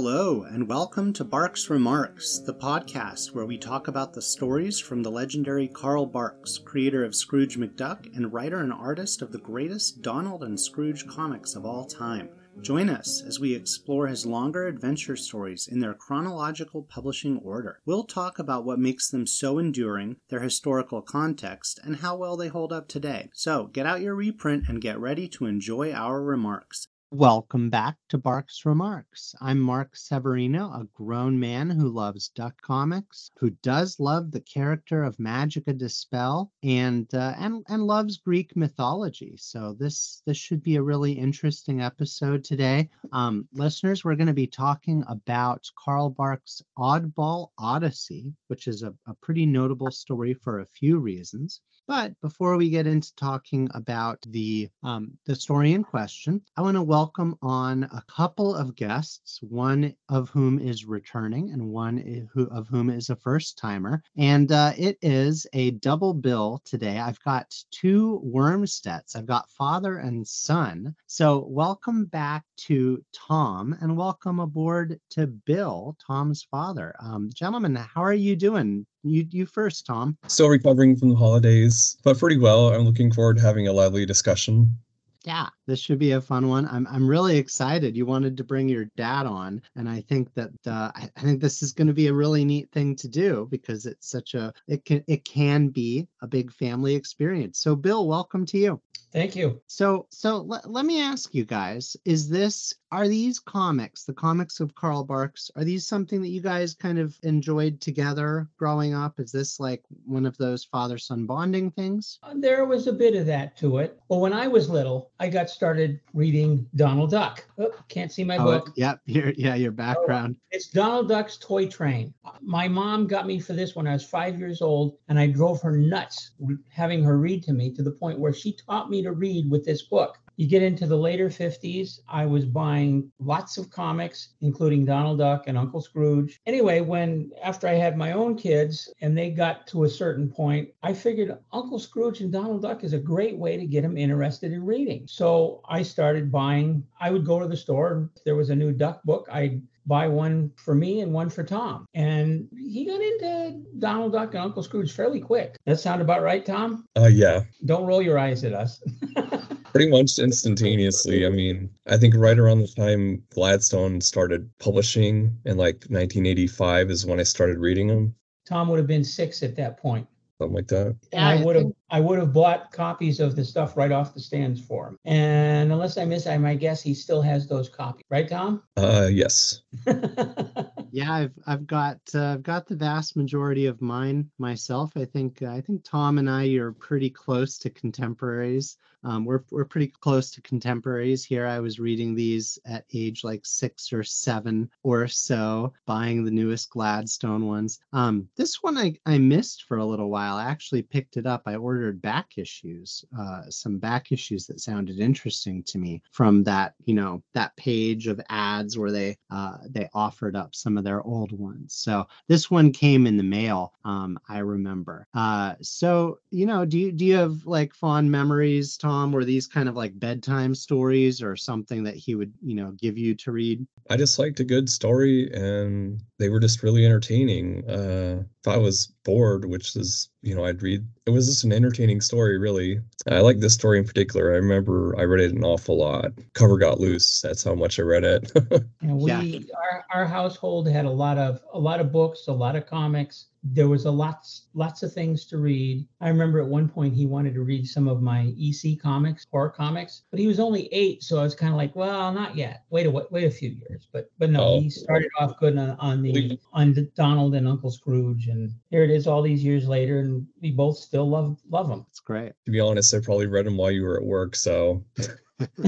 Hello, and welcome to Barks Remarks, the podcast where we talk about the stories from the legendary Carl Barks, creator of Scrooge McDuck and writer and artist of the greatest Donald and Scrooge comics of all time. Join us as we explore his longer adventure stories in their chronological publishing order. We'll talk about what makes them so enduring, their historical context, and how well they hold up today. So get out your reprint and get ready to enjoy our remarks. Welcome back to Barks Remarks. I'm Mark Severino, a grown man who loves Duck comics, who does love the character of Magica De Spell, and uh, and and loves Greek mythology. So this this should be a really interesting episode today. Um, listeners, we're going to be talking about Carl Barks' Oddball Odyssey, which is a, a pretty notable story for a few reasons. But before we get into talking about the um, the story in question, I want to welcome on a couple of guests, one of whom is returning and one who, of whom is a first timer. And uh, it is a double bill today. I've got two Wormstedts. I've got father and son. So welcome back to Tom and welcome aboard to Bill, Tom's father. Um, gentlemen, how are you doing? You you first, Tom. Still recovering from the holidays, but pretty well. I'm looking forward to having a lively discussion. Yeah, this should be a fun one. I'm I'm really excited. You wanted to bring your dad on, and I think that uh, I, think this is going to be a really neat thing to do because it's such a it can it can be a big family experience. So, Bill, welcome to you. Thank you. So, so let, let me ask you guys: Is this are these comics, the comics of Carl Barks, are these something that you guys kind of enjoyed together growing up? Is this like one of those father-son bonding things? Uh, there was a bit of that to it. Well, when I was little, I got started reading Donald Duck. Oh, can't see my oh, book. Yep, your yeah, your background. Oh, it's Donald Duck's Toy Train. My mom got me for this when I was five years old, and I drove her nuts having her read to me to the point where she taught me to read with this book. You get into the later 50s, I was buying lots of comics, including Donald Duck and Uncle Scrooge. Anyway, when after I had my own kids and they got to a certain point, I figured Uncle Scrooge and Donald Duck is a great way to get them interested in reading. So I started buying, I would go to the store, if there was a new Duck book, I'd buy one for me and one for Tom. And he got into Donald Duck and Uncle Scrooge fairly quick. That sound about right, Tom? Uh, yeah. Don't roll your eyes at us. pretty much instantaneously. I mean, I think right around the time Gladstone started publishing in like 1985 is when I started reading them. Tom would have been six at that point. Something like that. And I would have I would have bought copies of the stuff right off the stands for him. And unless I miss, I might guess he still has those copies, right, Tom? Uh, yes. yeah, I've I've got uh, I've got the vast majority of mine myself. I think I think Tom and I are pretty close to contemporaries. Um, we're we're pretty close to contemporaries here. I was reading these at age like six or seven or so, buying the newest Gladstone ones. Um, this one I I missed for a little while. I actually picked it up. I ordered back issues, uh, some back issues that sounded interesting to me from that you know that page of ads where they uh, they offered up some of their old ones. So this one came in the mail. Um, I remember. Uh, so you know, do you do you have like fond memories? Tom? Were these kind of like bedtime stories or something that he would, you know, give you to read? I just liked a good story and they were just really entertaining. Uh, if I was bored, which is, you know, I'd read, it was just an entertaining story, really. I like this story in particular. I remember I read it an awful lot. Cover got loose. That's how much I read it. and we, yeah. our, our household had a lot of, a lot of books, a lot of comics there was a lots lots of things to read. I remember at one point he wanted to read some of my EC comics, horror comics, but he was only eight, so I was kind of like, well, not yet. Wait a wait a few years. But but no, oh. he started off good on, on the on the Donald and Uncle Scrooge, and here it is all these years later, and we both still love love them. It's great. To be honest, I probably read them while you were at work, so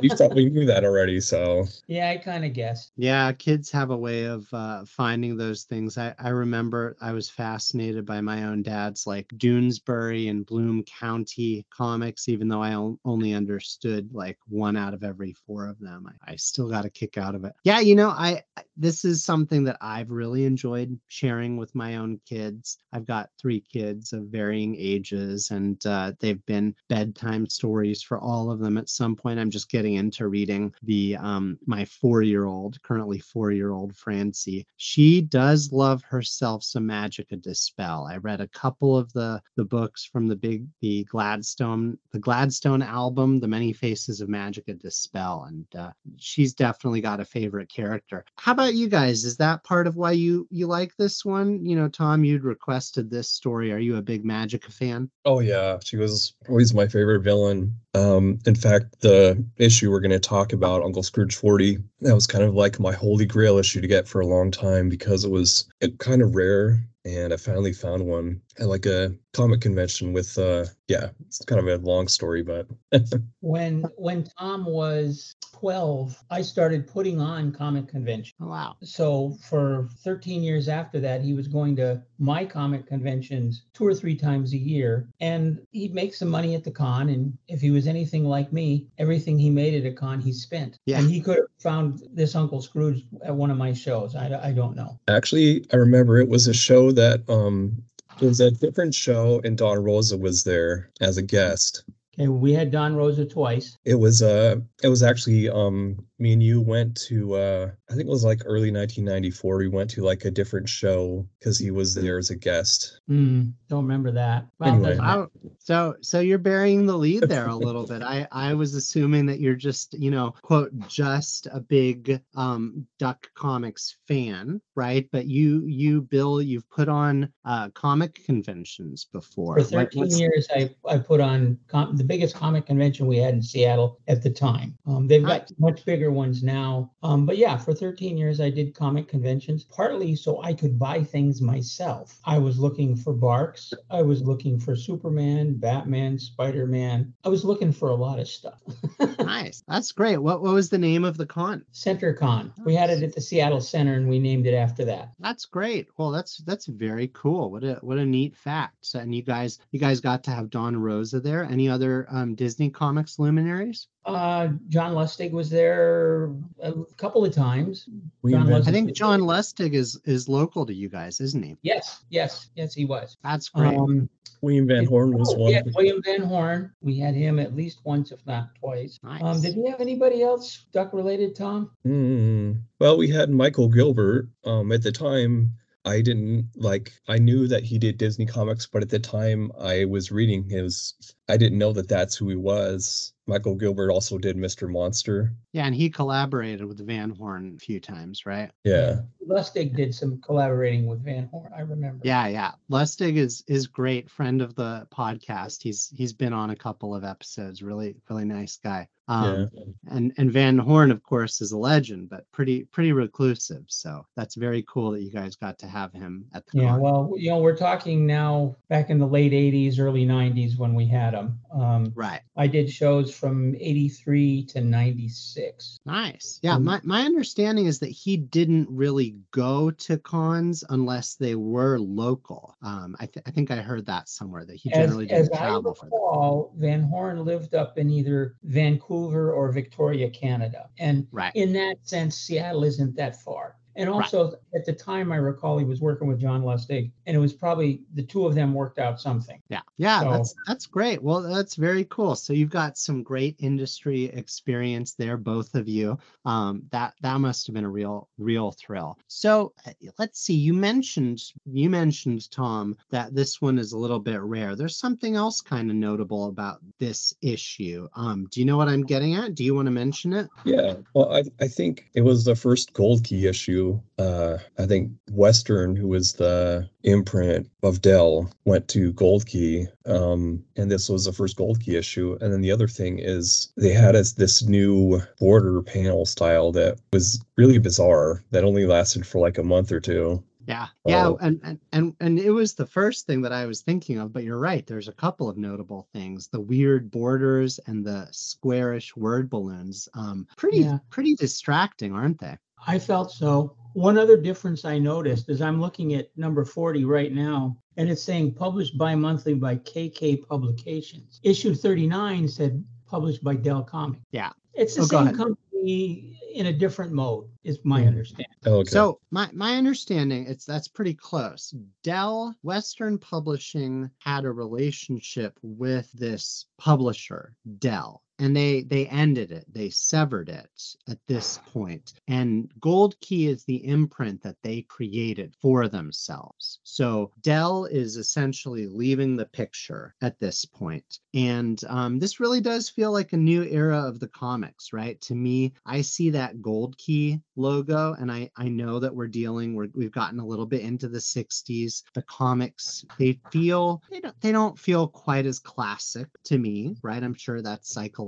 you probably knew that already, so yeah, I kind of guessed. Yeah, kids have a way of uh, finding those things. I, I remember I was fascinated by my own dad's like Doonesbury and Bloom County comics, even though I only understood like one out of every four of them. I, I still got a kick out of it. Yeah, you know, I this is something that I've really enjoyed sharing with my own kids. I've got three kids of varying ages, and uh, they've been bedtime stories for all of them at some point. I'm just getting into reading the um my four year old, currently four year old Francie. She does love herself some Magica De Spell. I read a couple of the the books from the big the Gladstone the Gladstone album, The Many Faces of Magica De Spell, and uh, she's definitely got a favorite character. How about you guys? Is that part of why you you like this one? You know, Tom, you'd requested this story. Are you a big Magic fan? Oh yeah, she was always my favorite villain. Um, in fact, the issue we're going to talk about, Uncle Scrooge 40, that was kind of like my holy grail issue to get for a long time because it was kind of rare and I finally found one at like a comic convention with uh yeah, it's kind of a long story, but when when Tom was 12, I started putting on comic convention. Oh, wow. So for 13 years after that, he was going to my comic conventions two or three times a year. And he'd make some money at the con. And if he was anything like me, everything he made at a con, he spent. Yeah. And he could have found this Uncle Scrooge at one of my shows. I, I don't know. actually I remember it was a show that um it was a different show and Don Rosa was there as a guest. Okay, we had Don Rosa twice. It was uh it was actually um me and you went to uh I think it was like early 1994 we went to like a different show cuz he was there as a guest. Hmm, don't remember that. Well, Anyway. Wow. So so you're burying the lead there a little bit. I I was assuming that you're just, you know, quote just a big um Duck Comics fan, right? But you you Bill, you've put on uh comic conventions before. For 13 what's- years, I, I put on com- the biggest comic convention we had in Seattle at the time. Um, they've got much bigger ones now. Um, but yeah, for 13 years, I did comic conventions, partly so I could buy things myself. I was looking for Barks. I was looking for Superman, Batman, Spider Man. I was looking for a lot of stuff. nice. That's great. What what was the name of the con? Center CenterCon. We had it at the Seattle Center and we named it after that. That's great. Well, that's that's very cool. What a what a neat fact. So, and you guys you guys got to have Don Rosa there. Any other um, Disney Comics luminaries? Uh, John Lustig was there a couple of times. We John I think John Lustig is is local to you guys, isn't he? Yes, yes, yes, he was. That's great. Um, William Van Horn was oh, one. yeah, William Van Horn. We had him at least once, if not twice. nice. Um, did we have anybody else duck related, Tom? Mm, well, we had Michael Gilbert. Um, at the time, I didn't like. I knew that he did Disney comics, but at the time I was reading his, I didn't know that that's who he was. Michael Gilbert also did Mr. Monster. yeah, and he collaborated with Van Horn a few times, right? Yeah, Lustig did some collaborating with Van Horn. I remember. Yeah, yeah. Lustig is is great friend of the podcast. He's he's been on a couple of episodes. Really, really nice guy. Um, yeah. and and Van Horn, of course, is a legend, but pretty pretty reclusive. So that's very cool that you guys got to have him at the Yeah, con. well, you know, we're talking now back in the late 80s, early 90s when we had him. Um, right. I did shows from 83 to 96. Nice. Yeah, Um, my, my understanding is that he didn't really go to cons unless they were local. Um, I, th- I think I heard that somewhere that he generally as didn't I travel for them. recall, Van Horn lived up in either Vancouver or Victoria, Canada. And Right. in that sense, Seattle isn't that far. And Right. also, at the time, I recall he was working with John Lustig, and it was probably the two of them worked out something. Yeah, yeah, So- that's that's great. Well, that's very cool. So you've got some great industry experience there, both of you. Um, that that must have been a real real thrill. So uh, let's see. You mentioned you mentioned Tom that this one is a little bit rare. There's something else kind of notable about this issue. Um, do you know what I'm getting at? Do you want to mention it? Yeah, well, I I think it was the first Gold Key issue. Uh, I think Western, who was the imprint of Dell, went to Gold Key, um, and this was the first Gold Key issue. And then the other thing is they had us this new border panel style that was really bizarre. That only lasted for like a month or two. Yeah, yeah, Oh. and, and and and it was the first thing that I was thinking of. But you're right. There's a couple of notable things: the weird borders and the squarish word balloons. Um, pretty Yeah. pretty distracting, aren't they? I felt so. One other difference I noticed is I'm looking at number 40 right now, and it's saying published bi monthly by KK Publications. Issue 39 said published by Dell Comic. Yeah. It's the Oh, same company in a different mode, is my Hmm. understanding. Okay. So my my understanding it's that's pretty close. Dell Western Publishing had a relationship with this publisher, Dell. And they they ended it they severed it at this point. And gold key is the imprint that they created for themselves. So dell is essentially leaving the picture at this point. And um, this really does feel like a new era of the comics right? To me i see that gold key logo and i i know that we're dealing we're, we've gotten a little bit into the 60s the comics they feel they don't they don't feel quite as classic to me right? I'm sure that's psychological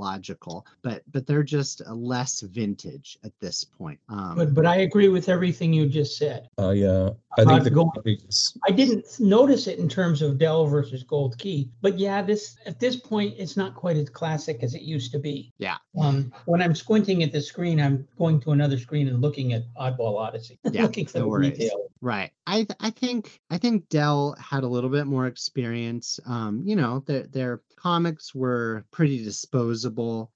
but but they're just a less vintage at this point um But but I agree with everything you just said. Uh, yeah, I Uh, think the go- comics- I didn't notice it in terms of Dell versus Gold Key, but yeah, this at this point it's not quite as classic as it used to be. Yeah. Um, when I'm squinting at the screen, I'm going to another screen and looking at Oddball Odyssey, Yeah, looking for no the worries. detail. Right. I th- I think I think Dell had a little bit more experience. Um, you know, their their comics were pretty disposable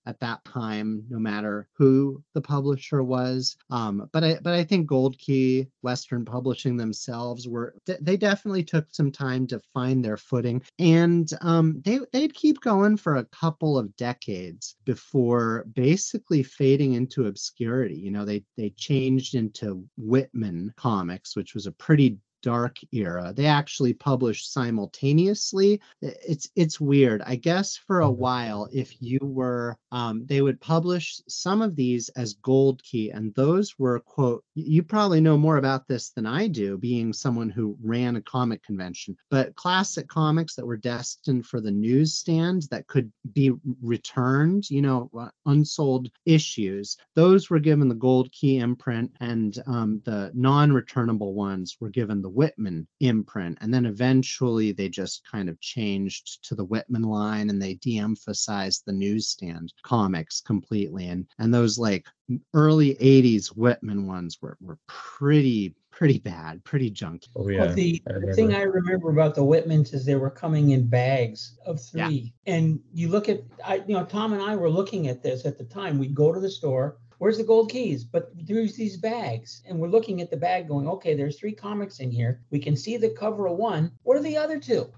at that time, no matter who the publisher was. Um, but I but I think Gold Key, Western Publishing themselves were they definitely took some time to find their footing, and um, they they'd keep going for a couple of decades before basically fading into obscurity. You know, they they changed into Whitman Comics, which was a pretty dark era. They actually published simultaneously. It's it's weird. I guess for a while, if you were, um, they would publish some of these as Gold Key, and those were quote. You probably know more about this than I do, being someone who ran a comic convention. But classic comics that were destined for the newsstand that could be returned, you know, uh, unsold issues, those were given the Gold Key imprint, and um, the non-returnable ones were given the Whitman imprint. And then eventually they just kind of changed to the Whitman line, and they de-emphasized the newsstand comics completely. And and those like early '80s Whitman ones were were pretty pretty bad, pretty junky. oh But yeah, the, I the thing. I remember about the Whitmans is they were coming in bags of Yeah. three. And you look at, I, you know, Tom and I were looking at this at the time. We'd go to the store. Where's the gold keys? But there's these bags, and we're looking at the bag, going, "Okay, there's three comics in here. We can see the cover of one. What are the other two?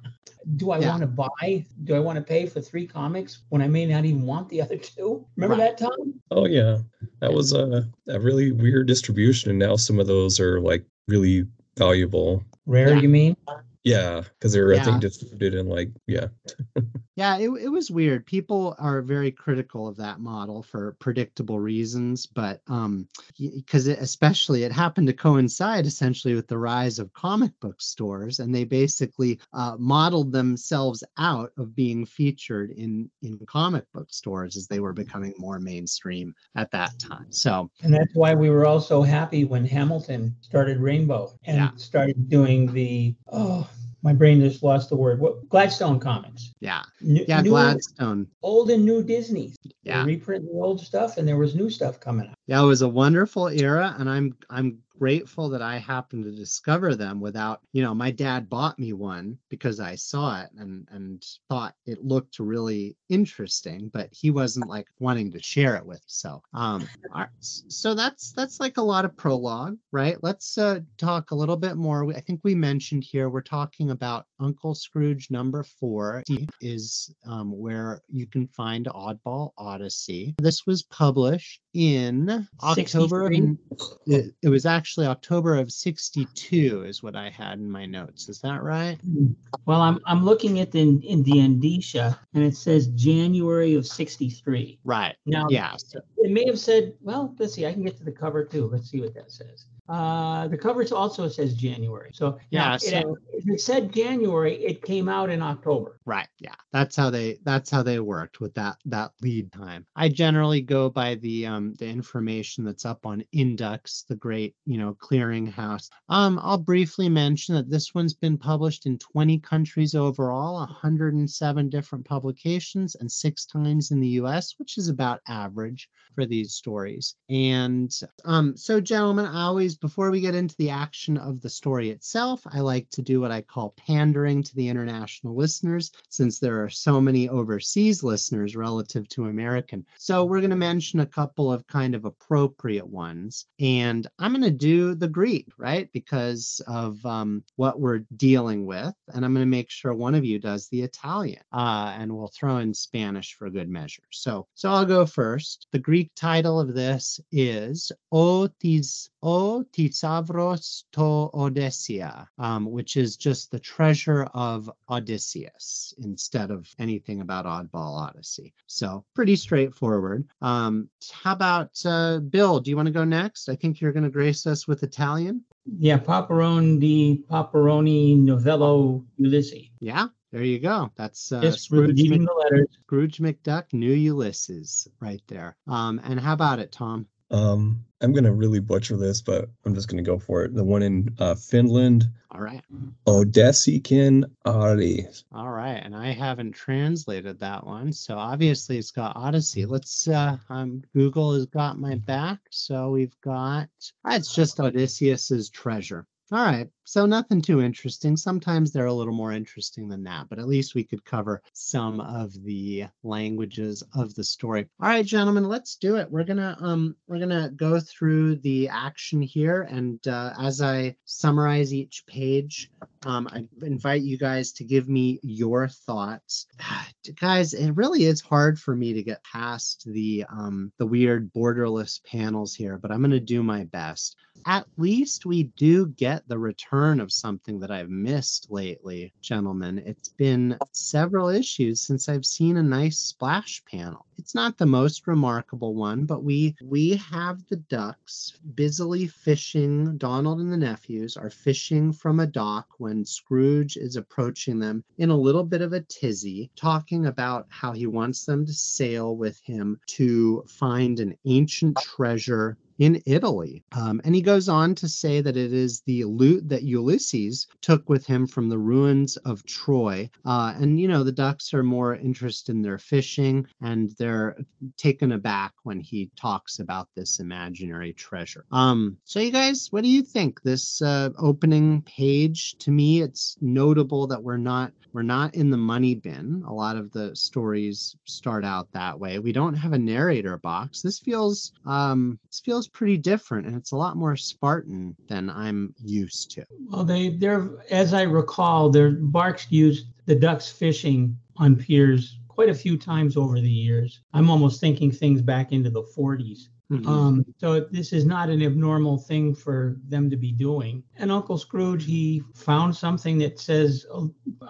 Do I Yeah. want to buy? Do I want to pay for three comics when I may not even want the other two? Remember Right. that, time? Oh yeah, that was a, a really weird distribution, and now some of those are like really valuable. Rare, Yeah. you mean? Yeah, because they're I think distributed in like yeah. Yeah, it, it was weird. People are very critical of that model for predictable reasons, but um, because it, especially it happened to coincide essentially with the rise of comic book stores, and they basically uh, modeled themselves out of being featured in in comic book stores as they were becoming more mainstream at that time. So And that's why we were all so happy when Hamilton started Rainbow and Yeah. started doing the oh my brain just lost the word. What Gladstone comics. yeah, New, yeah, new- Gladstone. old and new Disney. Yeah. reprinting the old stuff and there was new stuff coming out. Yeah, it was a wonderful era, and I'm I'm grateful that I happened to discover them without, you know, my dad bought me one because I saw it and and thought it looked really interesting, but he wasn't like wanting to share it with. me. So, um, all right, s- so that's that's like a lot of prologue, right? Let's uh, talk a little bit more. I think we mentioned here we're talking about Uncle Scrooge number four is um, where you can find Oddball Odyssey. This was published in October. Of, 63? it, it was actually October of 62 is what I had in my notes. Is that right? Well, I'm I'm looking at the in the Indicia and it says January of 63. Right. Now Yeah. so- it may have said, well, let's see, I can get to the cover too. Let's see what that says. Uh, the cover also says January. So Yeah, now, it- so- if it said January, it came out in October. Right. Yeah. That's how they that's how they worked with that that lead time. I generally go by the um the information that's up on Inducks, the great, you know, clearinghouse. Um I'll briefly mention that this one's been published in 20 countries overall, 107 different publications and 6 times in the US, which is about average for these stories. And um, so, gentlemen, I always, before we get into the action of the story itself, I like to do what I call pandering to the international listeners, since there are so many overseas listeners relative to American. So, we're going to mention a couple of kind of appropriate ones. And I'm going to do the Greek, right? Because of um, what we're dealing with. And I'm going to make sure one of you does the Italian. Uh, and we'll throw in Spanish for good measure. So, so I'll go first. The Greek title of this is O tis O Tisavros to Odysseia, um, which is just the treasure of Odysseus instead of anything about Oddball Odyssey. So pretty straightforward. Um, how about uh, Bill? Do you want to go next? I think you're going to grace us with Italian. Yeah, Paperon de' Paperoni Novello Ulysses. Yeah, there you go. That's uh, Just Scrooge, reading Mc- the letters. Scrooge McDuck, New Ulysses, right there. Um, and how about it, Tom? Um, I'm gonna really butcher this, but I'm just gonna go for it. The one in uh, Finland, All right. Odessikin Ari. All right, and I haven't translated that one, so obviously it's got Odyssey. Let's uh um Google has got my back, so we've got it's just Odysseus's treasure. All right, so nothing too interesting. Sometimes they're a little more interesting than that, but at least we could cover some of the languages of the story. All right, gentlemen, let's do it. We're gonna um we're gonna go through the action here, and uh, as I summarize each page, um, I invite you guys to give me your thoughts. Guys, it really is hard for me to get past the um, the weird borderless panels here, but I'm to do my best. At least we do get the return of something that I've missed lately, gentlemen. It's been several issues since I've seen a nice splash panel. It's not the most remarkable one, but we we have the ducks busily fishing. Donald and the nephews are fishing from a dock when Scrooge is approaching them in a little bit of a tizzy, talking about how he wants them to sail with him to find an ancient treasure in Italy. Um, and he goes on to say that it is the loot that Ulysses took with him from the ruins of Troy. Uh, and, you know, the ducks are more interested in their fishing and they're taken aback when he talks about this imaginary treasure. Um, so, you guys, what do you think? This uh, opening page, to me, it's notable that we're not we're not in the money bin. A lot of the stories start out that way. We don't have a narrator box. This feels um, this feels pretty different, and it's a lot more Spartan than I'm used to. Well, they they're as I recall, their Barks used the ducks fishing on piers quite a few times over the years. I'm almost thinking things back into the 40s. Mhm. Um, so this is not an abnormal thing for them to be doing. And Uncle Scrooge, he found something that says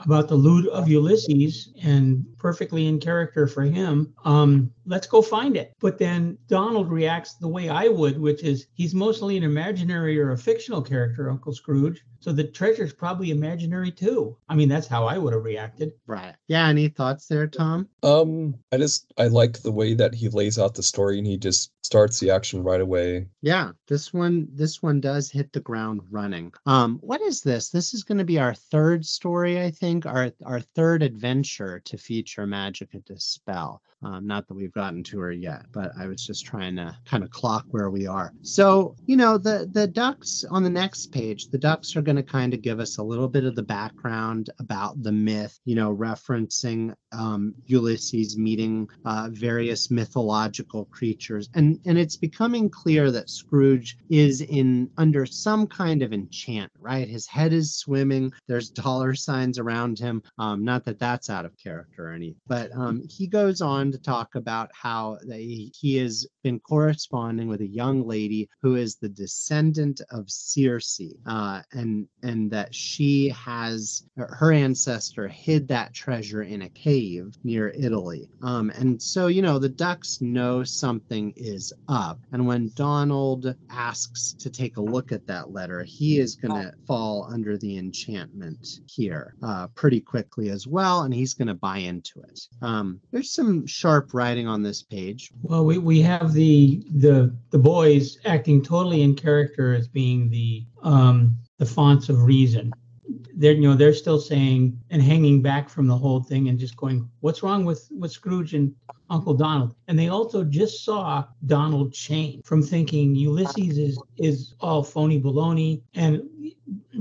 about the loot of Ulysses and perfectly in character for him. Um, let's go find it. But then Donald reacts the way I would, which is he's mostly an imaginary or a fictional character, Uncle Scrooge. So the treasure's probably imaginary too. I mean, that's how I would have reacted. Right. Yeah. Any thoughts there, Tom? Um, I just I like the way that he lays out the story and he just starts the action right away. Yeah, this one this one does hit the ground running. Um, what is this? This is going to be our third story, I think, our our third adventure to feature Magica De Spell. Um, not that we've gotten to her yet, but I was just trying to kind of clock where we are. So, you know, the the ducks on the next page, the ducks are going to kind of give us a little bit of the background about the myth, you know, referencing um, Ulysses meeting uh, various mythological creatures, and and it's becoming clear that Scrooge is in under some kind of enchant. Right, his head is swimming. There's dollar signs around him. Um, not that that's out of character or anything, but um, he goes on to talk about how they, he has been corresponding with a young lady who is the descendant of Circe, uh, and and that she has her ancestor hid that treasure in a cave near Italy. Um, and so you know the ducks know something is up, and when Donald asks to take a look at that letter, he is going to fall under the enchantment here uh, pretty quickly as well, and he's going to buy into it. Um, there's some sharp writing on this page. Well, we, we have the the the boys acting totally in character as being the um, the fonts of reason. they're you know they're still saying and hanging back from the whole thing and just going, what's wrong with with Scrooge and Uncle Donald? And they also just saw Donald change from thinking Ulysses is is all phony baloney, and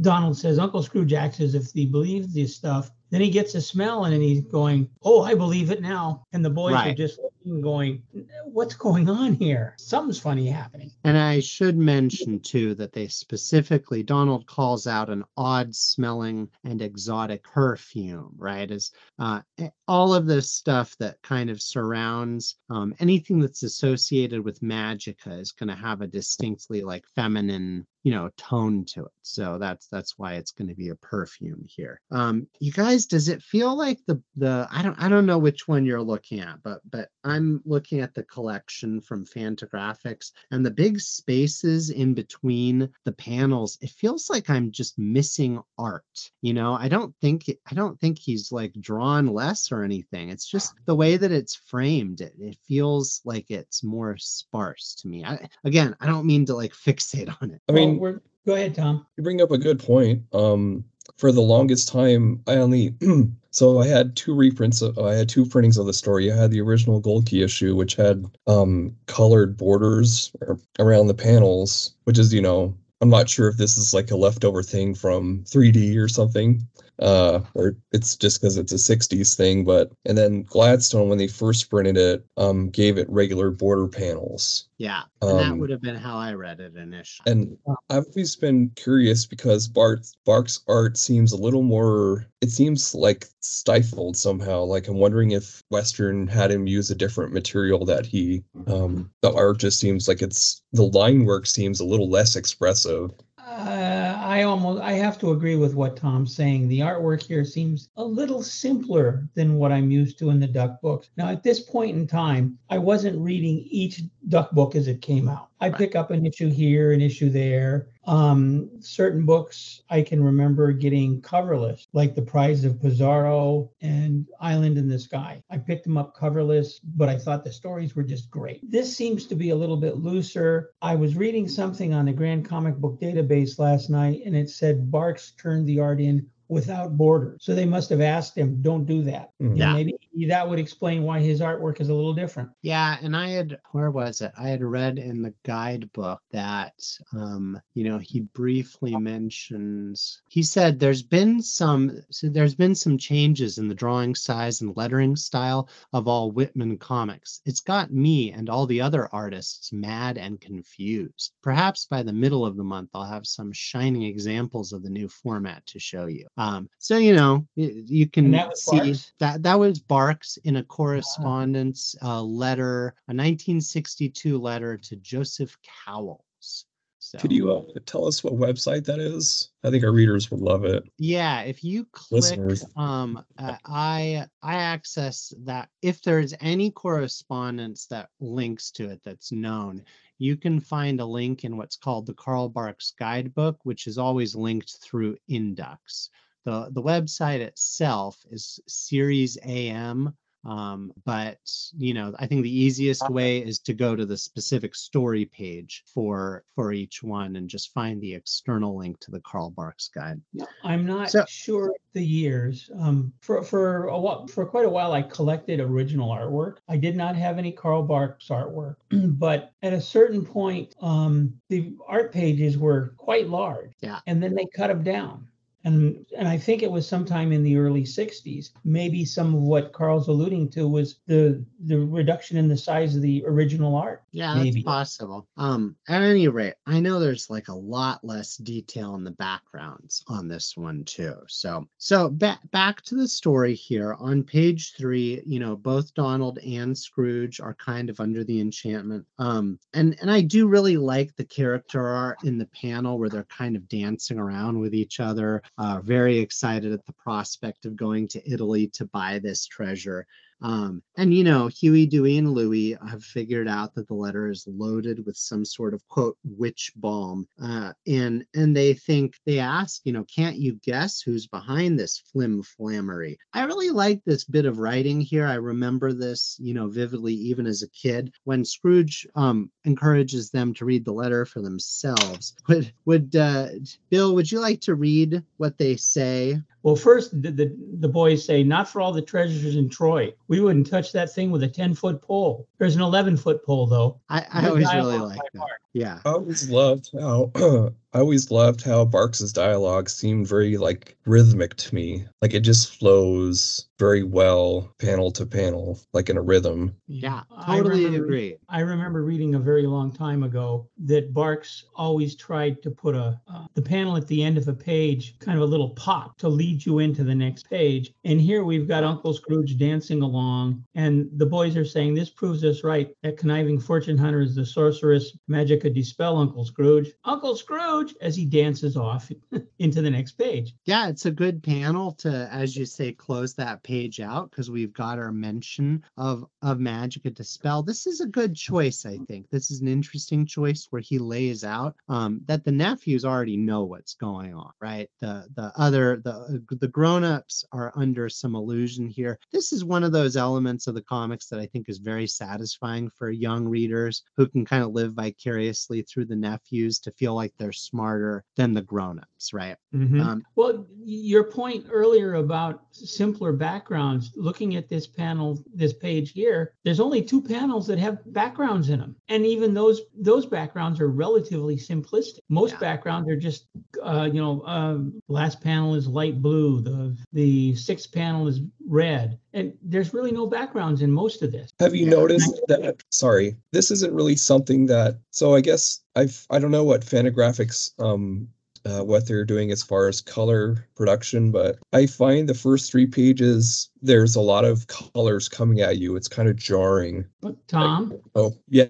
Donald says Uncle Scrooge acts as if he believes this stuff. Then he gets a smell and he's going, Oh, I believe it now. And the boys right. are just going, What's going on here? Something's funny happening. And I should mention too that they specifically, Donald calls out an odd smelling and exotic perfume, right? As uh, all of this stuff that kind of surrounds um, anything that's associated with magica is going to have a distinctly like feminine you know tone to it so that's that's why it's going to be a perfume here um you guys does it feel like the the i don't i don't know which one you're looking at but but i'm looking at the collection from fantagraphics and the big spaces in between the panels it feels like i'm just missing art you know i don't think i don't think he's like drawn less or anything it's just the way that it's framed it, it feels like it's more sparse to me I, again i don't mean to like fixate on it i mean we're go ahead, Tom. You bring up a good point. Um, for the longest time, I only so I had two reprints. Of, I had two printings of the story. I had the original gold key issue, which had um, colored borders around the panels, which is you know I'm not sure if this is like a leftover thing from 3D or something uh, or it's just because it's a 60s thing. But and then Gladstone, when they first printed it, um, gave it regular border panels. Yeah, and um, that would have been how I read it initially. And I've always been curious because Bart Bark's art seems a little more. It seems like stifled somehow. Like I'm wondering if Western had him use a different material that he. Um, the art just seems like it's the line work seems a little less expressive. Uh, I almost I have to agree with what Tom's saying. The artwork here seems a little simpler than what I'm used to in the Duck books. Now, at this point in time, I wasn't reading each Duck book as it came out. I pick up an issue here, an issue there. Um, certain books I can remember getting coverless, like The Prize of Pizarro and Island in the Sky. I picked them up coverless, but I thought the stories were just great. This seems to be a little bit looser. I was reading something on the Grand Comic Book Database last night, and it said Barks turned the art in without borders. So they must have asked him, don't do that. Mm-hmm. Yeah. maybe that would explain why his artwork is a little different. Yeah. And I had, where was it? I had read in the guidebook that, um, you know, he briefly mentions, he said there's been some, so there's been some changes in the drawing size and lettering style of all Whitman comics. It's got me and all the other artists mad and confused. Perhaps by the middle of the month, I'll have some shining examples of the new format to show you. Um, so you know you, you can that see Barks? that that was Barks in a correspondence uh, letter, a 1962 letter to Joseph Cowles. So. Could you uh, tell us what website that is? I think our readers would love it. Yeah, if you click, Listeners. um, uh, I I access that. If there's any correspondence that links to it that's known, you can find a link in what's called the Carl Barks Guidebook, which is always linked through Inducks. The, the website itself is Series AM um, but you know, I think the easiest way is to go to the specific story page for for each one and just find the external link to the Carl Barks guide. Yeah, I'm not so, sure the years. Um, for for a while, for quite a while, I collected original artwork. I did not have any Carl Barks artwork, but at a certain point, um, the art pages were quite large. Yeah, and then they cut them down and and I think it was sometime in the early 60s. Maybe some of what Carl's alluding to was the the reduction in the size of the original art. Yeah, maybe. that's possible. Um, at any rate, I know there's like a lot less detail in the backgrounds on this one too. So so back back to the story here on page three. You know, both Donald and Scrooge are kind of under the enchantment. Um, and and I do really like the character art in the panel where they're kind of dancing around with each other Uh, very excited at the prospect of going to Italy to buy this treasure. Um, and you know, Huey, Dewey, and Louie have figured out that the letter is loaded with some sort of quote witch balm. Uh, and and they think they ask, you know, can't you guess who's behind this flim flammery? I really like this bit of writing here. I remember this, you know, vividly even as a kid when Scrooge um, encourages them to read the letter for themselves. Would would uh, Bill? Would you like to read what they say? Well, first the, the, the boys say, "Not for all the treasures in Troy. We wouldn't touch that thing with a ten foot pole. There's an eleven foot pole, though." I, I always really like that. Part. Yeah, I always loved how I always loved how Barks's dialogue seemed very like rhythmic to me. Like it just flows very well panel to panel, like in a rhythm. Yeah, totally I remember, agree. I remember reading a very long time ago that Barks always tried to put a uh, the panel at the end of a page, kind of a little pop to lead you into the next page. And here we've got Uncle Scrooge dancing along, and the boys are saying this proves us right that conniving fortune hunter is the sorceress Magica De Spell Uncle Scrooge. Uncle Scrooge as he dances off into the next page. Yeah, it's a good panel to, as you say, close that page out because we've got our mention of of Magica De Spell. This is a good choice, I think. This is an interesting choice where he lays out um, that the nephews already know what's going on, right? The the other the the grown-ups are under some illusion here. This is one of those elements of the comics that I think is very satisfying for young readers who can kind of live vicariously through the nephews to feel like they're smarter than the grown-ups, right? Mm-hmm. Um, well, your point earlier about simpler backgrounds, looking at this panel, this page here, there's only two panels that have backgrounds in them, and even those those backgrounds are relatively simplistic. Most yeah. backgrounds are just, uh, you know, um, last panel is light blue, the the sixth panel is red, and there's really no backgrounds in most of this. Have you noticed that? Sorry, this isn't really something that. So I guess I've I don't know what Fantagraphics um uh, what they're doing as far as color production, but I find the first three pages there's a lot of colors coming at you. It's kind of jarring. But Tom. Like, oh yeah.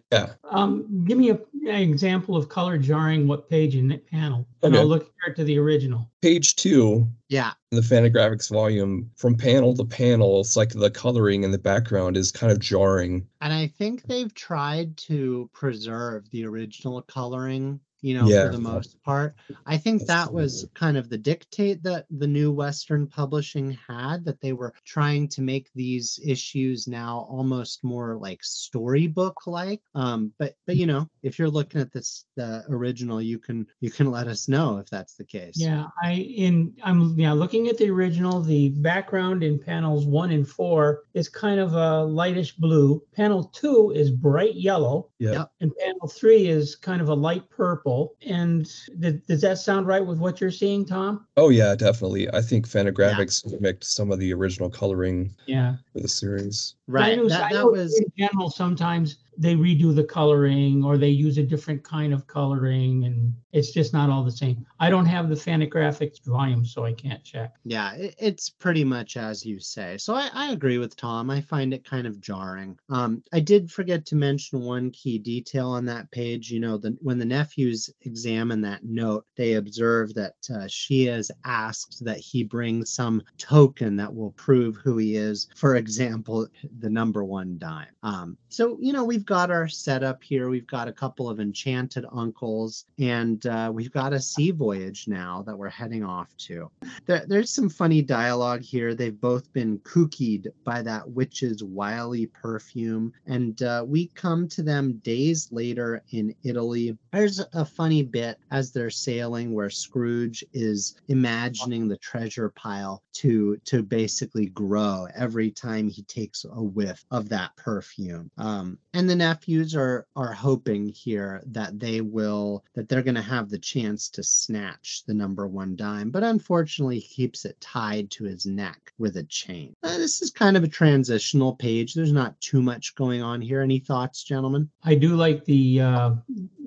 Um, give me a, an example of color jarring. What page in that panel? And okay. I'll look here to the original. Page two. Yeah. In the Fantagraphics volume, from panel to panel, it's like the coloring in the background is kind of jarring. And I think they've tried to preserve the original coloring you know, yeah. for the most part. I think that was kind of the dictate that the new Western publishing had, that they were trying to make these issues now almost more like storybook like. Um, but but you know, if you're looking at this the original, you can you can let us know if that's the case. Yeah, I in I'm yeah looking at the original. The background in panels one and four is kind of a lightish blue. Panel two is bright yellow. Yeah. And panel three is kind of a light purple and th- does that sound right with what you're seeing, Tom? Oh yeah, definitely. I think Fantagraphics yeah. mimicked some of the original coloring. Yeah. For the series. Right. I know, that, that was in general. Sometimes they redo the coloring or they use a different kind of coloring and it's just not all the same. I don't have the Fantagraphics volume, so I can't check. Yeah, it's pretty much as you say. So I, I agree with Tom. I find it kind of jarring. Um, I did forget to mention one key detail on that page. You know, the, when the nephews examine that note, they observe that uh, she has asked that he bring some token that will prove who he is. For example, the number one dime. Um, so, you know, we've got our setup here. We've got a couple of enchanted uncles, and uh, we've got a sea voyage now that we're heading off to. There, there's some funny dialogue here. They've both been kookied by that witch's wily perfume, and uh, we come to them days later in Italy. There's a funny bit as they're sailing where Scrooge is imagining the treasure pile to to basically grow every time he takes a whiff of that perfume. Um, and the nephews are are hoping here that they will that they're going to have the chance to snatch the number one dime but unfortunately he keeps it tied to his neck with a chain. Uh, this is kind of a transitional page. There's not too much going on here. Any thoughts gentlemen? I do like the uh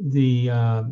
the uh,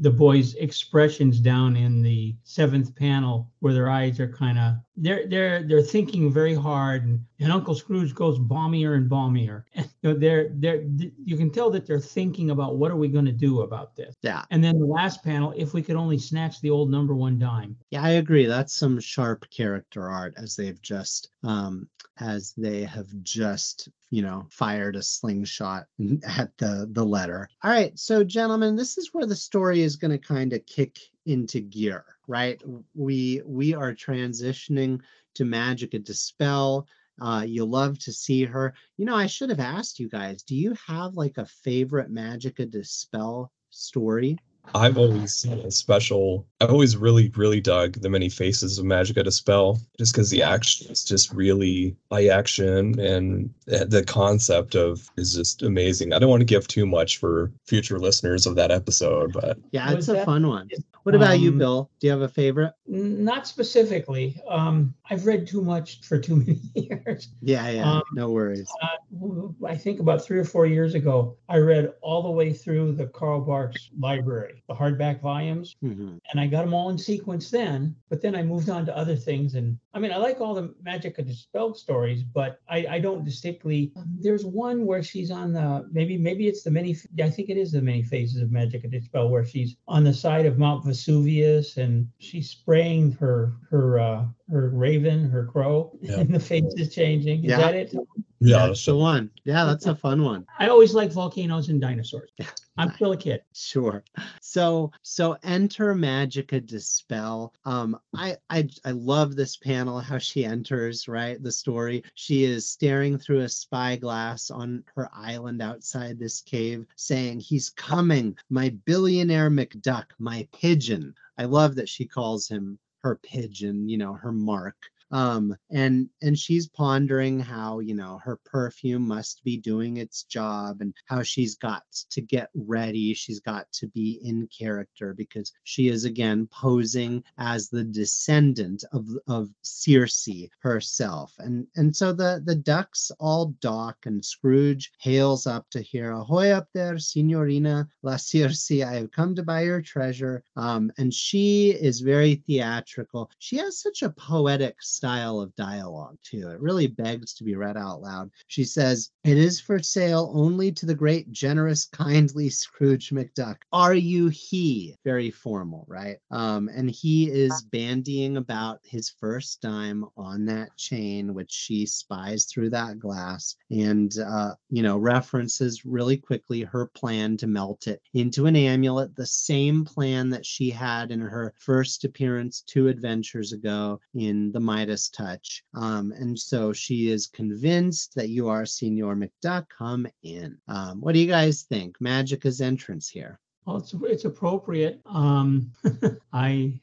the boys expressions down in the seventh panel where their eyes are kind of they're they're they're thinking very hard and, and Uncle Scrooge goes balmier and balmier. And you they're they're you can tell that they're thinking about what are we going to do about this. Yeah. And then the last panel, if we could only snatch the old number one dime. Yeah, I agree. That's some sharp character art as they've just um as they have just you know fired a slingshot at the the letter all right so gentlemen this is where the story is going to kind of kick into gear right we we are transitioning to Magica De Spell uh, you love to see her. You know, I should have asked you guys, do you have like a favorite Magica De Spell story? I've always seen a special. I've always really, really dug the many faces of Magica De Spell, just because the action is just really high action, and the concept of is just amazing. I don't want to give too much for future listeners of that episode, but yeah, Was it's a that- fun one. What about you, Um, Bill? Do you have a favorite? Not specifically. Um, I've read too much for too many years. Yeah, yeah, um, no worries. Uh, I think about three or four years ago, I read all the way through the Carl Barks library, the hardback volumes, Mhm. and I got them all in sequence then. But then I moved on to other things, and I mean, I like all the Magic of Dispelled stories, but I, I don't distinctly. There's one where she's on the maybe maybe it's the many. I think it is the many phases of Magica De Spell where she's on the side of Mount Vesuvius and she's spraying her her uh, her raven, her crow, Yeah. and the face is changing. Is Yeah. that it? yeah, that's the one. Yeah, that's a fun one. I always like volcanoes and dinosaurs. I'm still a kid. Sure. So so enter Magica De Spell. Um I I I love this panel how she enters, right? The story. She is staring through a spyglass on her island outside this cave saying, "He's coming, my billionaire McDuck, my pigeon." I love that she calls him her pigeon, you know, her mark um and and she's pondering how you know her perfume must be doing its job and how she's got to get ready she's got to be in character because she is again posing as the descendant of of Circe herself. And and so the the ducks all dock and Scrooge hails up to hear ahoy up there signorina la Circe I have come to buy your treasure. Um and she is very theatrical. She has such a poetic style of dialogue too. It really begs to be read out loud. She says, It is for sale only to the great, generous, kindly Scrooge McDuck. Are you he? Very formal, right? Um, and he is bandying about his first dime on that chain, which she spies through that glass and, uh, you know, references really quickly her plan to melt it into an amulet, the same plan that she had in her first appearance two adventures ago in the Midas touch. Um, and so she is convinced that you are Senor McDuck. Come in. Um, what do you guys think? Magica's entrance here. Well, it's it's appropriate. Um, I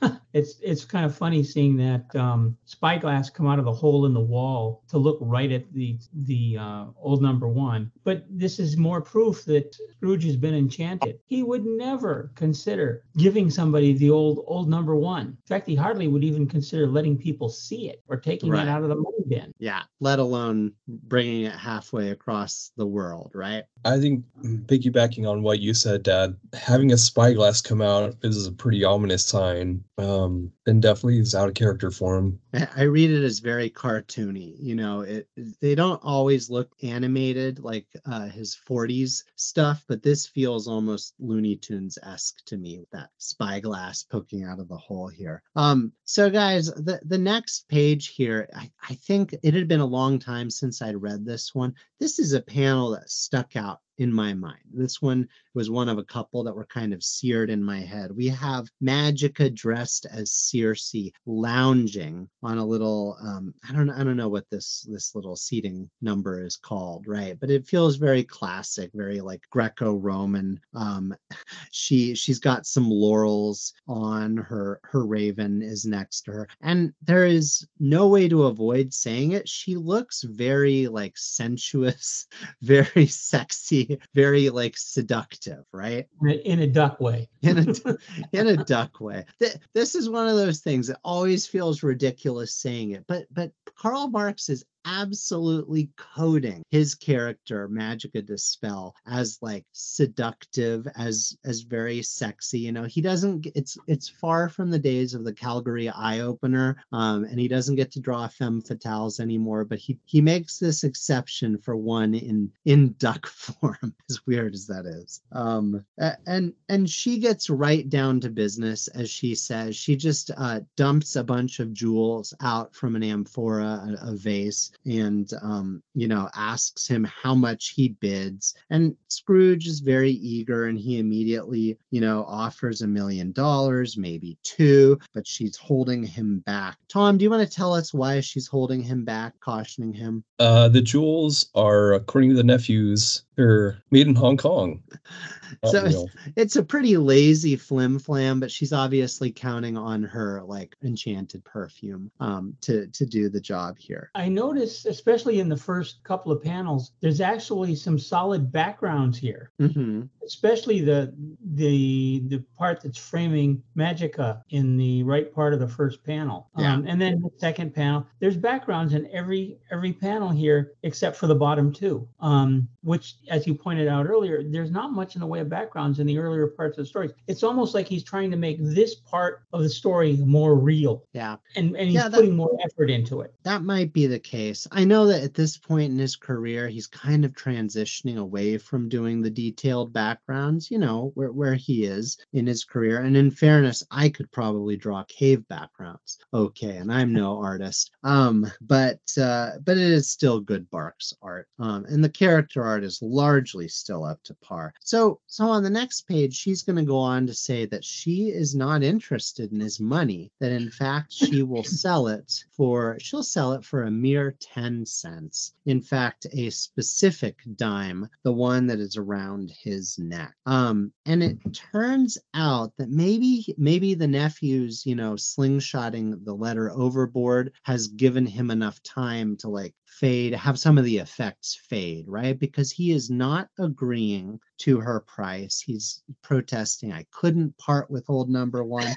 it's it's kind of funny seeing that um, spyglass come out of the hole in the wall to look right at the the uh, old number one. But this is more proof that Scrooge has been enchanted. He would never consider giving somebody the old old number one. In fact, he hardly would even consider letting people see it or taking Right. it out of the money bin. Yeah, let alone bringing it halfway across the world, right? I think piggybacking on what you said, Dad, having a spyglass come out is a pretty ominous sign. Um, and definitely is out of character for him. I read it as very cartoony. You know, it they don't always look animated like uh, his 40s stuff, but this feels almost Looney Tunes esque to me with that spyglass poking out of the hole here. Um, so guys, the the next page here, I, I think it had been a long time since I'd read this one. This is a panel that stuck out in my mind. This one was one of a couple that were kind of seared in my head. We have Magica dressed as Circe lounging on a little um, I don't I don't know what this this little seating number is called, right? But it feels very classic, very like Greco-Roman. Um, she she's got some laurels on her her raven is next to her and there is no way to avoid saying it she looks very like sensuous very sexy very like seductive right In a, duck way. in a in a duck way this is one of those things that always feels ridiculous saying it but but Carl Barks is absolutely coding his character Magica De Spell as like seductive, as as very sexy. You know, he doesn't. It's it's far from the days of the Calgary Eye Opener, um, and he doesn't get to draw femme fatales anymore. But he he makes this exception for one in in duck form, as weird as that is. Um, and and she gets right down to business, as she says. She just uh, dumps a bunch of jewels out from an amphora, a, a vase, and um, you know asks him how much he bids. And Scrooge is very eager, and he immediately you know offers a million dollars, maybe two, but she's holding him back. Tom, do you want to tell us why she's holding him back, cautioning him? Uh, the jewels are, according to the nephews, they're made in Hong Kong. so it's, it's, a pretty lazy flim flam, but she's obviously counting on her like enchanted perfume um, to to do the job here. I noticed, especially in the first couple of panels, there's actually some solid backgrounds here, mm-hmm. especially the the the part that's framing Magica in the right part of the first panel, yeah. Um, and then the second panel. There's backgrounds in every every panel here except for the bottom two, um, which, as you pointed out earlier, there's not much in the way of backgrounds in the earlier parts of the stories. It's almost like he's trying to make this part of the story more real. Yeah. And and he's Yeah, that- putting more effort into it. That might be the case. I know that at this point in his career, he's kind of transitioning away from doing the detailed backgrounds, you know, where, where he is in his career. And in fairness, I could probably draw cave backgrounds. Okay, and I'm no artist. Um, but uh, but it is still good Barks art. Um, and the character art is largely still up to par. So so on the next page, she's gonna go on to say that she is not interested in his money, that in fact she will sell it for she'll sell it for a mere 10 cents. In fact, a specific dime, the one that is around his neck. Um, and it turns out that maybe maybe the nephew's, you know, slingshotting the letter overboard has given him enough time to like fade, have some of the effects fade, right? Because he is not agreeing to her price. He's protesting, I couldn't part with old number one.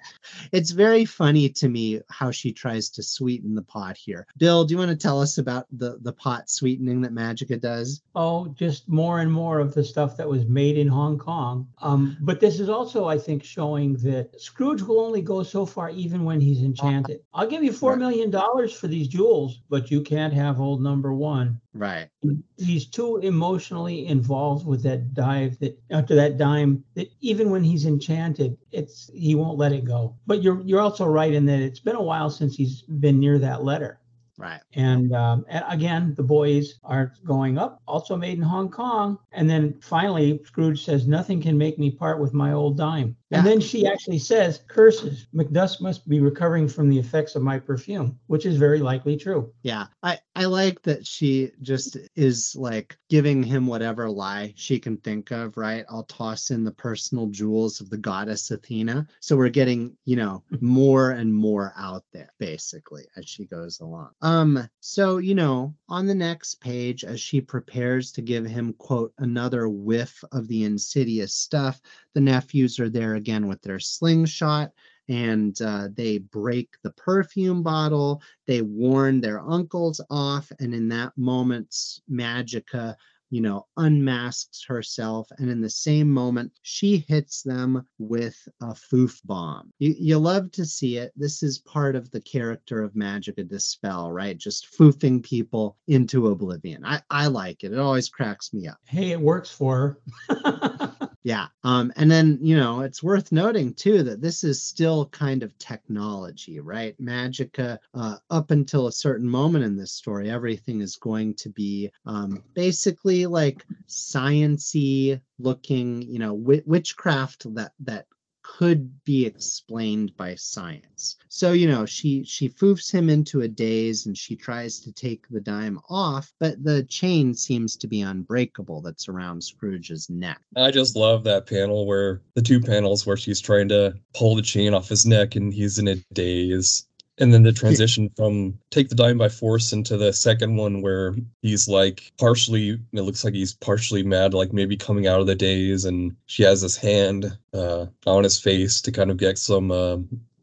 it's very funny to me how she tries to sweeten the pot here. Bill, do you want to tell us about the, the pot sweetening that Magica does? Oh, just more and more of the stuff that was made in Hong Kong. Um, but this is also, I think, showing that Scrooge will only go so far even when he's enchanted. I'll give you $4 million for these jewels, but you can't have old number one. Right. He's too emotionally involved with that dive that after that dime that even when he's enchanted, it's he won't let it go. But you're you're also right in that it's been a while since he's been near that letter. Right. And, um, and again, the boys are going up, also made in Hong Kong. And then finally, Scrooge says, Nothing can make me part with my old dime. Yeah. And then she actually says, Curses, McDuck must be recovering from the effects of my perfume, which is very likely true. Yeah. I, I like that she just is like giving him whatever lie she can think of, right? I'll toss in the personal jewels of the goddess Athena. So we're getting, you know, more and more out there basically as she goes along. Um, so you know, on the next page, as she prepares to give him, quote, another whiff of the insidious stuff, the nephews are there again with their slingshot and uh, they break the perfume bottle. They warn their uncles off, and in that moment, Magica, you know, unmasks herself, and in the same moment, she hits them with a foof bomb. You, you love to see it. This is part of the character of Magica De Spell, right? Just foofing people into oblivion. I, I like it. It always cracks me up. Hey, it works for her. Yeah. Um, and then, you know, it's worth noting too that this is still kind of technology, right? Magica, uh, up until a certain moment in this story, everything is going to be um, basically like sciency looking, you know, wi- witchcraft that that could be explained by science. So, you know, she she foofs him into a daze and she tries to take the dime off, but the chain seems to be unbreakable that's around Scrooge's neck. I just love that panel where the two panels where she's trying to pull the chain off his neck and he's in a daze. And then the transition from take the dime by force into the second one where he's like partially, it looks like he's partially mad, like maybe coming out of the daze, and she has his hand uh, on his face to kind of get some uh,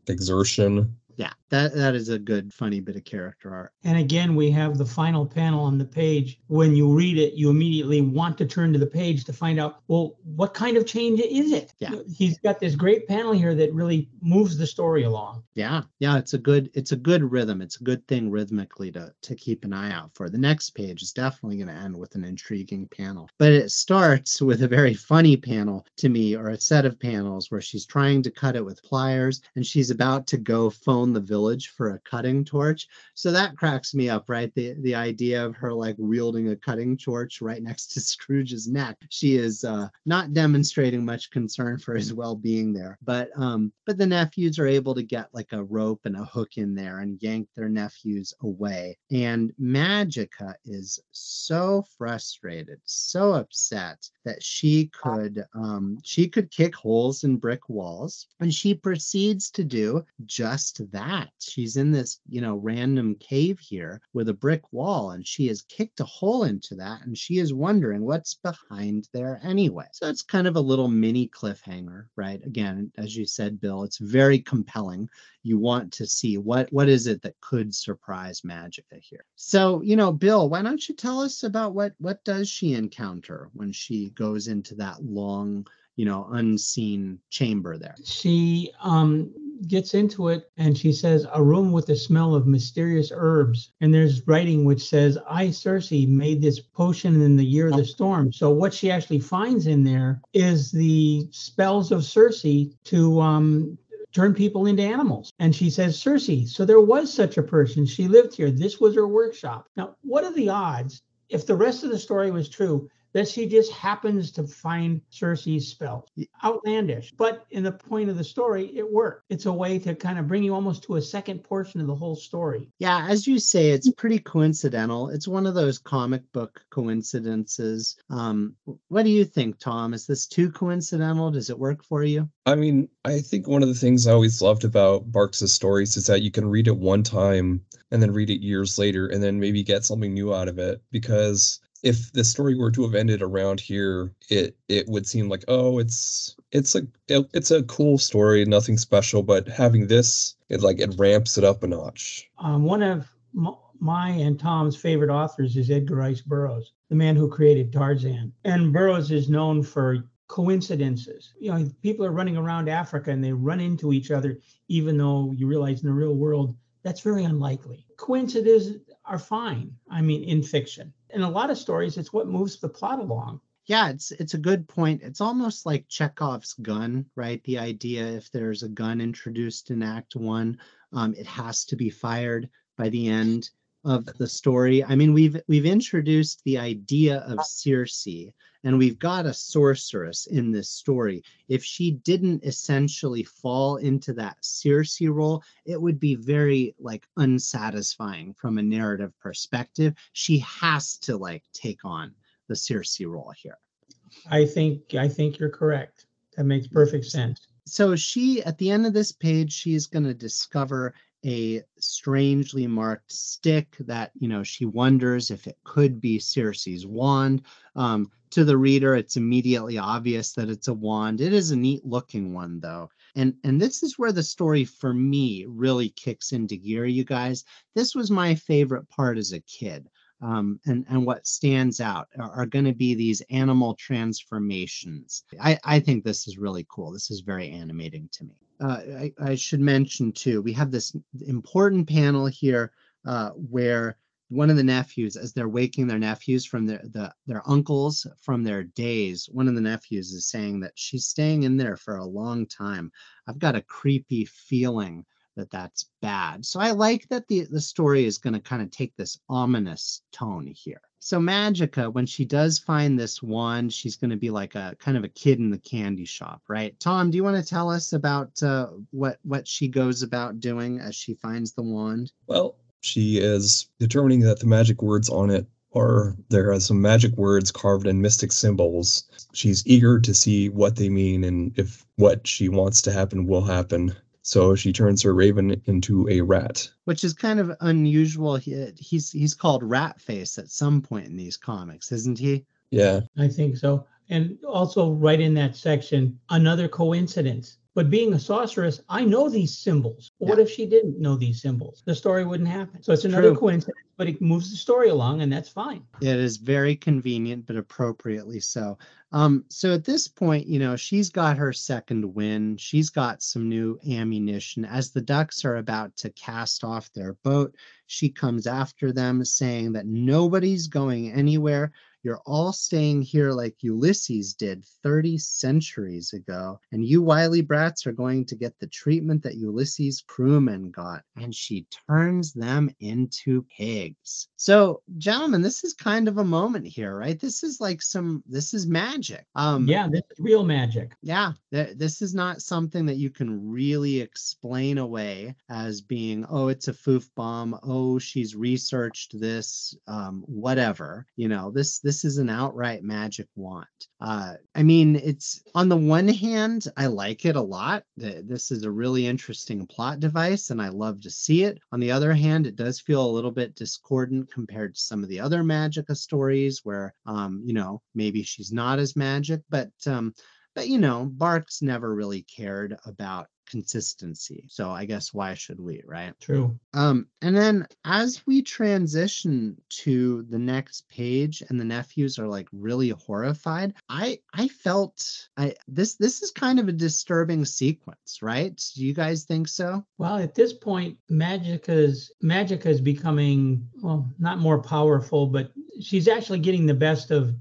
exertion. Yeah, that that is a good funny bit of character art. And again, we have the final panel on the page. When you read it, you immediately want to turn to the page to find out, well, what kind of change is it? Yeah. He's got this great panel here that really moves the story along. Yeah, yeah, it's a good it's a good rhythm. It's a good thing rhythmically to to keep an eye out for. The next page is definitely going to end with an intriguing panel, but it starts with a very funny panel to me, or a set of panels where she's trying to cut it with pliers, and she's about to go phone the village for a cutting torch. So that cracks me up, right? The the idea of her like wielding a cutting torch right next to Scrooge's neck. She is uh, not demonstrating much concern for his well-being there, but um, but the nephews are able to get like a rope and a hook in there and yank their nephews away. And Magica is so frustrated, so upset that she could um, she could kick holes in brick walls, and she proceeds to do just that. She's in this you know random cave here with a brick wall, and she has kicked a hole into that, and she is wondering what's behind there anyway. So it's kind of a little mini cliffhanger, right? Again, as you said, Bill, it's very compelling you want to see what what is it that could surprise Magica here. So, you know, Bill, why don't you tell us about what what does she encounter when she goes into that long, you know, unseen chamber there? She um gets into it and she says a room with the smell of mysterious herbs and there's writing which says i circe made this potion in the year of the storm so what she actually finds in there is the spells of circe to um turn people into animals. And she says, Circe, so there was such a person. She lived here. This was her workshop. Now, what are the odds, if the rest of the story was true, that she just happens to find Circe's spells. Outlandish. But in the point of the story, it worked. It's a way to kind of bring you almost to a second portion of the whole story. Yeah, as you say, it's pretty coincidental. It's one of those comic book coincidences. Um, what do you think, Tom? Is this too coincidental? Does it work for you? I mean, I think one of the things I always loved about Barks' stories is that you can read it one time and then read it years later and then maybe get something new out of it because if the story were to have ended around here, it it would seem like oh, it's it's a it, it's a cool story, nothing special. But having this, it like it ramps it up a notch. Um, one of my and Tom's favorite authors is Edgar Rice Burroughs, the man who created Tarzan. And Burroughs is known for coincidences. You know, people are running around Africa and they run into each other, even though you realize in the real world that's very unlikely. Coincidences are fine. I mean, in fiction. In a lot of stories, it's what moves the plot along. Yeah, it's it's a good point. It's almost like Chekhov's gun, right? The idea if there's a gun introduced in Act One, um, it has to be fired by the end of the story. I mean, we've we've introduced the idea of Circe and we've got a sorceress in this story. If she didn't essentially fall into that Circe role, it would be very like unsatisfying from a narrative perspective. She has to like take on the Circe role here. I think I think you're correct. That makes perfect sense. So she at the end of this page, she's going to discover a strangely marked stick that you know she wonders if it could be Circe's wand. Um, to the reader, it's immediately obvious that it's a wand. It is a neat looking one though. And and this is where the story for me really kicks into gear, you guys. This was my favorite part as a kid. Um, and and what stands out are, are going to be these animal transformations. I, I think this is really cool. This is very animating to me uh, I, I, should mention too, we have this important panel here uh, where one of the nephews, as they're waking their nephews from their the, their uncles from their days, one of the nephews is saying that she's staying in there for a long time. I've got a creepy feeling that that's bad. So I like that the the story is going to kind of take this ominous tone here. So Magica, when she does find this wand, she's going to be like a kind of a kid in the candy shop, right? Tom, do you want to tell us about uh, what what she goes about doing as she finds the wand? Well, she is determining that the magic words on it are there are some magic words carved in mystic symbols. She's eager to see what they mean and if what she wants to happen will happen. So she turns her raven into a rat, which is kind of unusual. He, he's he's called Rat Face at some point in these comics, isn't he? Yeah, I think so. And also, right in that section, another coincidence. But being a sorceress, I know these symbols. What if she didn't know these symbols? The story wouldn't happen. So it's another True. coincidence, but it moves the story along, and that's fine. It is very convenient, but appropriately so. Um, so at this point, you know, she's got her second win. She's got some new ammunition. As the ducks are about to cast off their boat, she comes after them, saying that nobody's going anywhere. You're all staying here like Ulysses did 30 centuries ago, and you wily brats are going to get the treatment that Ulysses' crewmen got. And she turns them into pigs. So, gentlemen, this is kind of a moment here, right? This is like some, this is magic. Um, Yeah, this is real magic. yeah, th- this is not something that you can really explain away as being, oh, it's a foof bomb. Oh, she's researched this, um, whatever. You know, this this is an outright magic wand. Uh, I mean, it's on the one hand, I like it a lot. This is a really interesting plot device, and I love to see it. On the other hand, it does feel a little bit discordant compared to some of the other Magica stories, where, um, you know, maybe she's not as magic, but um, but you know, Barks never really cared about consistency. So I guess why should we, right? True. Um, and then as we transition to the next page and the nephews are like really horrified, I I felt I this this is kind of a disturbing sequence, right? Do you guys think so? Well, at this point, Magica's Magica is becoming well, not more powerful, but she's actually getting the best of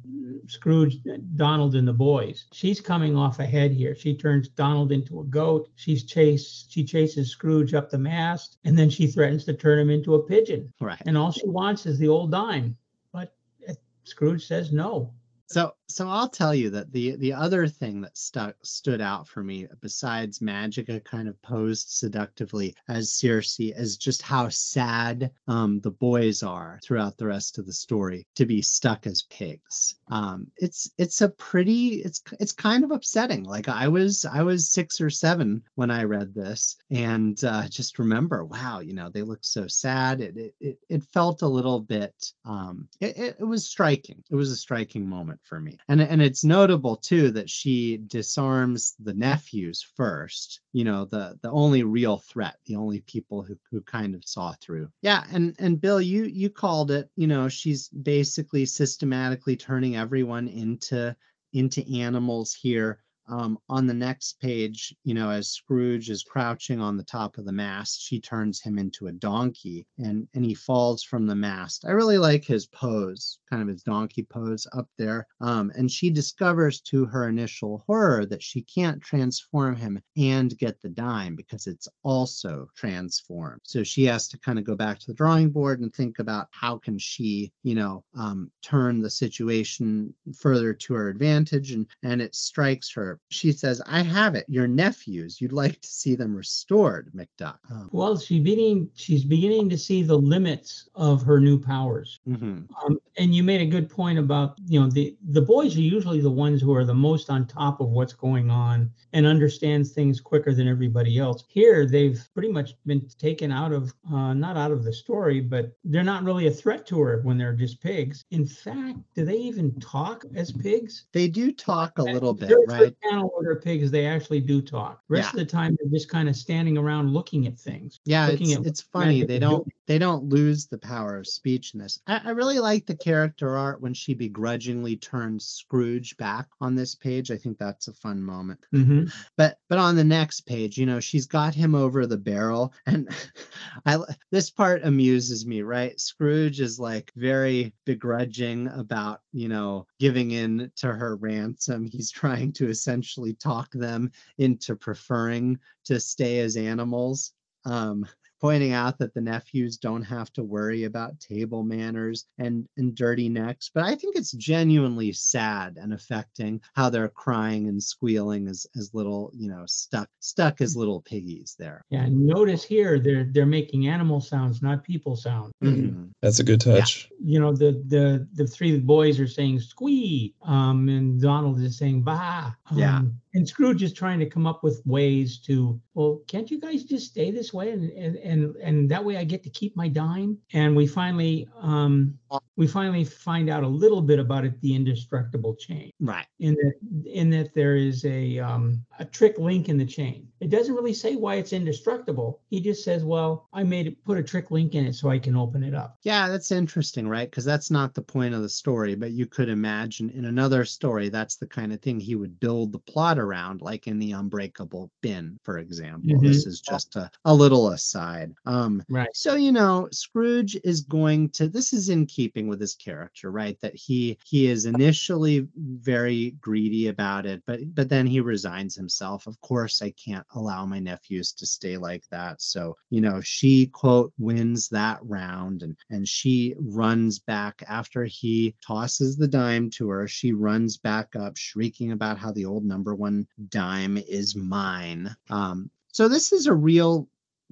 Scrooge, Donald, and the boys. She's coming off ahead here. She turns Donald into a goat. She's chased. She chases Scrooge up the mast, and then she threatens to turn him into a pigeon. Right. And all she wants is the old dime. But uh, Scrooge says no. So so I'll tell you that the the other thing that stuck stood out for me besides Magica kind of posed seductively as Circe is just how sad um, the boys are throughout the rest of the story to be stuck as pigs. Um, it's it's a pretty it's it's kind of upsetting. Like I was I was six or seven when I read this and uh, just remember wow you know they look so sad. It it it, felt a little bit um, it, it was striking. It was a striking moment for me. And and it's notable too that she disarms the nephews first. You know, the the only real threat, the only people who who kind of saw through. Yeah, and and Bill, you you called it, you know, she's basically systematically turning everyone into into animals here. Um, on the next page, you know, as Scrooge is crouching on the top of the mast, she turns him into a donkey and and he falls from the mast. I really like his pose, kind of his donkey pose up there. Um, and she discovers to her initial horror that she can't transform him and get the dime because it's also transformed. So she has to kind of go back to the drawing board and think about how can she, you know, um, turn the situation further to her advantage. And and it strikes her. She says, "I have it. Your nephews. You'd like to see them restored, McDuck." Um, Well, she beginning she's beginning to see the limits of her new powers. mhm. Um, and you made a good point about you know the the boys are usually the ones who are the most on top of what's going on and understands things quicker than everybody else. Here, they've pretty much been taken out of uh, not out of the story, but they're not really a threat to her when they're just pigs. In fact, do they even talk as pigs? They do talk a little bit, Very right? Good panel where they're pigs, they actually do talk. Rest of the time, they're just kind of standing around looking at things. Yeah, looking it's, at it's funny. They don't doing. they don't lose the power of speech in this. I, I really like the character art when she begrudgingly turns Scrooge back on this page. I think that's a fun moment. Mhm. But but on the next page, you know, she's got him over the barrel, and I this part amuses me. Right, Scrooge is like very begrudging about you know giving in to her ransom. He's trying to essentially talk them into preferring to stay as animals. Um, pointing out that the nephews don't have to worry about table manners and, and dirty necks. But I think it's genuinely sad and affecting how they're crying and squealing as, as little, you know, stuck stuck as little piggies there. Yeah, and notice here they're they're making animal sounds, not people sound. Mhm. That's a good touch. You know, the the the three boys are saying squee, um, and Donald is saying bah. Yeah. And Scrooge is trying to come up with ways to, well, can't you guys just stay this way and and and, and that way I get to keep my dime? And we finally um we finally find out a little bit about it, the indestructible chain. Right. In that in that there is a um, a trick link in the chain. It doesn't really say why it's indestructible. He just says, "Well, I made it, put a trick link in it so I can open it up." Yeah, that's interesting, right? Because that's not the point of the story, but you could imagine in another story, that's the kind of thing he would build the plot around, like in the Unbreakable Bin, for example. Mhm. This is just a, a little aside. Um, Right. so you know, Scrooge is going to. This is in keeping with his character, right? That he he is initially very greedy about it, but but then he resigns himself. Of course, I can't allow my nephews to stay like that. So you know, she quote wins that round, and and she runs back after he tosses the dime to her. She runs back up, shrieking about how the old number one dime is mine. Um, so this is a real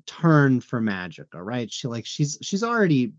turn for Magica, right? She like she's she's already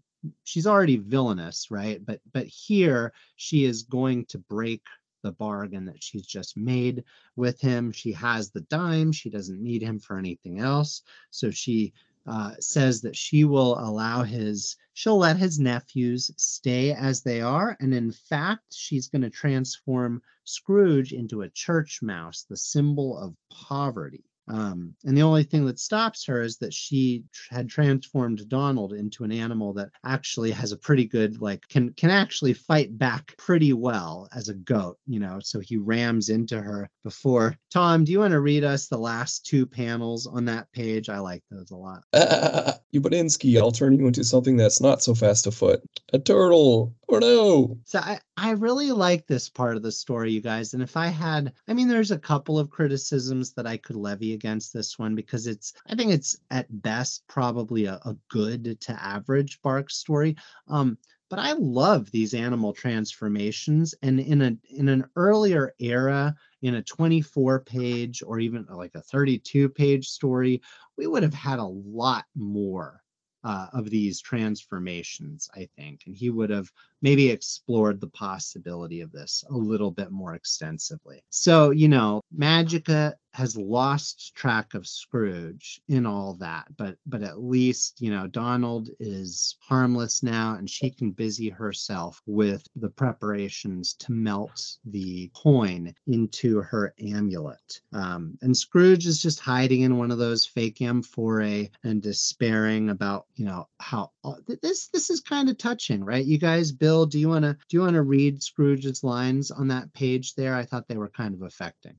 she's already villainous, right? But but here she is going to break the bargain that she's just made with him. She has the dime. She doesn't need him for anything else. So she uh, says that she will allow his, she'll let his nephews stay as they are. And in fact, she's going to transform Scrooge into a church mouse, the symbol of poverty. Um, and the only thing that stops her is that she tr- had transformed Donald into an animal that actually has a pretty good, like, can can actually fight back pretty well as a goat, you know. So he rams into her before. Tom, do you want to read us the last two panels on that page? I like those a lot. Ah, Ubadinsky, I'll turn you into something that's not so fast afoot. A turtle. Oh no. So I, I really like this part of the story, you guys. And if I had, I mean, there's a couple of criticisms that I could levy against this one because it's, I think it's at best probably a, a good to average Bark story. Um, but I love these animal transformations. And in a in an earlier era, in a 24 page or even like a 32 page story, we would have had a lot more uh, of these transformations, I think. And he would have maybe explored the possibility of this a little bit more extensively. So, you know, Magica has lost track of Scrooge in all that, but but at least, you know, Donald is harmless now and she can busy herself with the preparations to melt the coin into her amulet. Um, and Scrooge is just hiding in one of those fake amphorae and despairing about, you know, how uh, this this is kind of touching, right? You guys, Bill, do you want to do you want to read Scrooge's lines on that page there? I thought they were kind of affecting.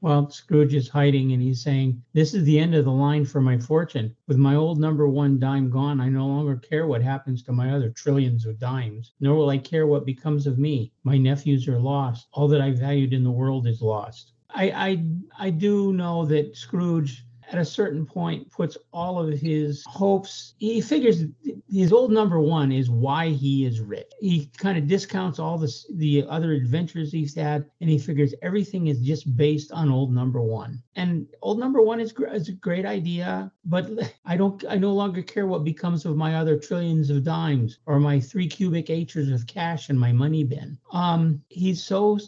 Well, Scrooge is hiding and he's saying, This is the end of the line for my fortune. With my old number one dime gone, I no longer care what happens to my other trillions of dimes, nor will I care what becomes of me. My nephews are lost. All that I valued in the world is lost. I I, I do know that Scrooge at a certain point puts all of his hopes he figures his old number one is why he is rich. He kind of discounts all this the other adventures he's had and he figures everything is just based on old number one and old number one is, gr- is a great idea but i don't i no longer care what becomes of my other trillions of dimes or my three cubic acres of cash in my money bin. Um he's so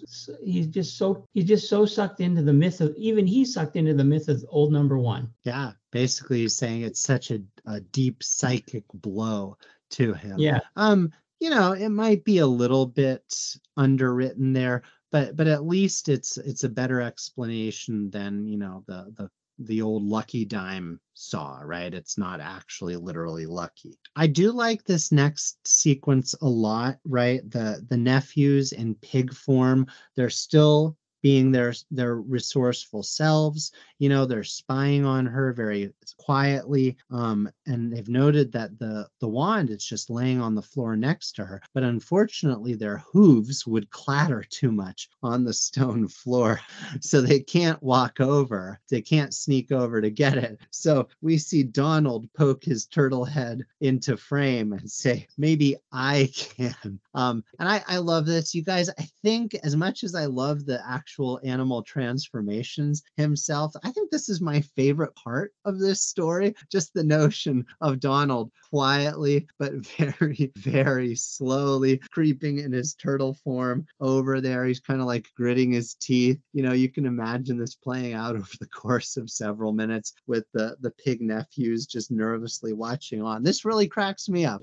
he's just so he's just so sucked into the myth of even he sucked into the myth of old number one. Yeah, basically he's saying it's such a, a deep psychic blow to him. yeah. Um, you know, it might be a little bit underwritten there, but but at least it's it's a better explanation than, you know, the the the old lucky dime saw, right? It's not actually literally lucky. I do like this next sequence a lot, right? The the nephews in pig form, they're still being their their resourceful selves you know they're spying on her very quietly um and they've noted that the the wand is just laying on the floor next to her but unfortunately their hooves would clatter too much on the stone floor so they can't walk over they can't sneak over to get it. So we see donald poke his turtle head into frame and say maybe i can. Um and i i love this. You guys i think as much as i love the actual actual animal transformations himself. I think this is my favorite part of this story. Just the notion of Donald quietly, but very, very slowly creeping in his turtle form over there. He's kind of like gritting his teeth. You know, you can imagine this playing out over the course of several minutes with the, the pig nephews just nervously watching on. This really cracks me up.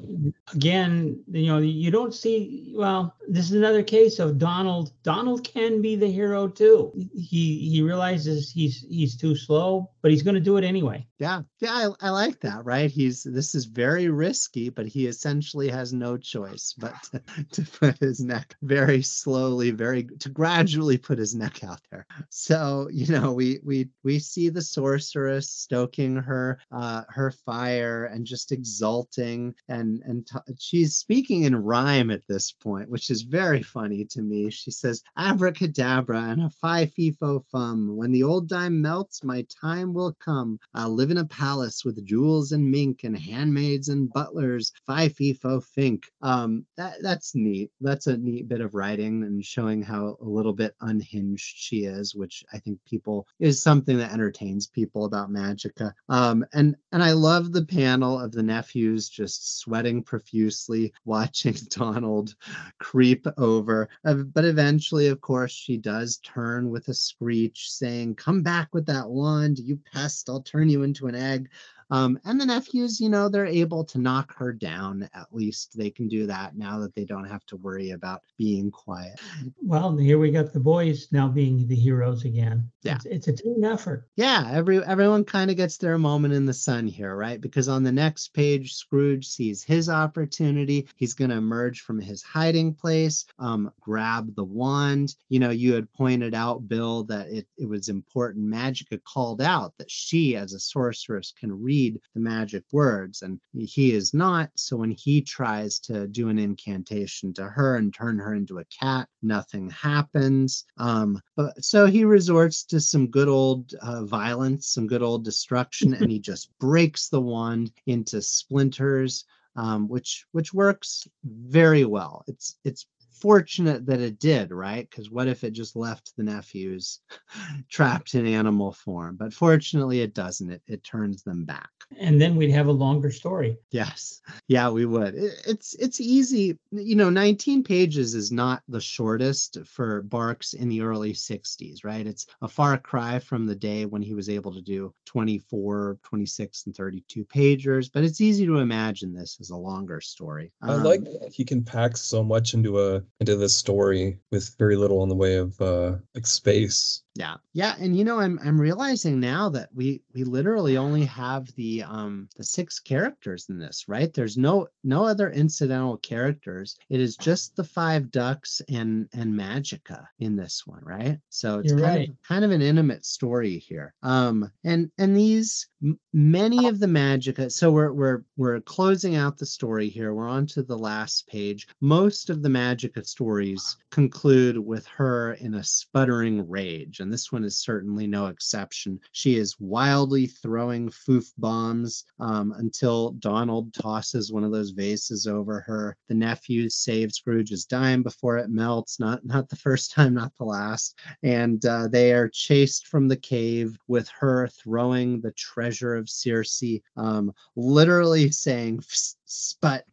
Again, you know, you don't see, well, this is another case of Donald. Donald can be the hero too. He he realizes he's he's too slow, but he's going to do it anyway. Yeah, yeah, I, I like that. Right? He's this is very risky, but he essentially has no choice but to, to put his neck very slowly, very to gradually put his neck out there. So you know, we we we see the sorceress stoking her uh, her fire and just exulting, and and t- she's speaking in rhyme at this point, which is very funny to me. She says, "Abracadabra and a fi fi fo fum. When the old dime melts, my time will come. I'll live in a palace with jewels and mink and handmaids and butlers. Fi fi fo fink." Um, that that's neat. That's a neat bit of writing and showing how a little bit unhinged she is, which I think people is something that entertains people about Magica. Um, and and I love the panel of the nephews just sweating profusely, watching Donald creep over. Uh, but eventually, of course, she does turn with a screech, saying, "Come back with that wand, you pest! I'll turn you into an egg." Um, and the nephews, you know, they're able to knock her down. At least they can do that now that they don't have to worry about being quiet. Well, here we got the boys now being the heroes again. Yeah. It's, it's a team effort. Yeah, every everyone kind of gets their moment in the sun here, right? Because on the next page, Scrooge sees his opportunity. He's going to emerge from his hiding place, um, grab the wand. You know, you had pointed out, Bill, that it, it was important. Magica called out that she, as a sorceress, can read the magic words, and he is not. So when he tries to do an incantation to her and turn her into a cat, nothing happens. Um, but so he resorts to some good old uh, violence, some good old destruction, and he just breaks the wand into splinters. Um, which which works very well. It's it's fortunate that it did, right? Because what if it just left the nephews trapped in animal form? But fortunately, it doesn't. It, it turns them back. And then we'd have a longer story. Yes, yeah, we would. It, it's it's easy. You know, 19 pages is not the shortest for Barks in the early 60s, right? It's a far cry from the day when he was able to do 24, 26, and 32 pagers. But it's easy to imagine this as a longer story. I Um, like that he can pack so much into a into this story with very little in the way of uh like space. Yeah. Yeah, and you know I'm I'm realizing now that we we literally only have the um the six characters in this, right? There's no no other incidental characters. It is just the five ducks and and Magica in this one, right? So it's You're kind right. of kind of an intimate story here. Um and and these many of the Magica so we're we're we're closing out the story here. We're on to the last page. Most of the Magica stories conclude with her in a sputtering rage, and this one is certainly no exception. She is wildly throwing foof bombs um, until Donald tosses one of those vases over her. The nephews save Scrooge's dime before it melts. Not not the first time, not the last. And uh, they are chased from the cave with her throwing the treasure of Circe, um, literally saying "Psst, sput,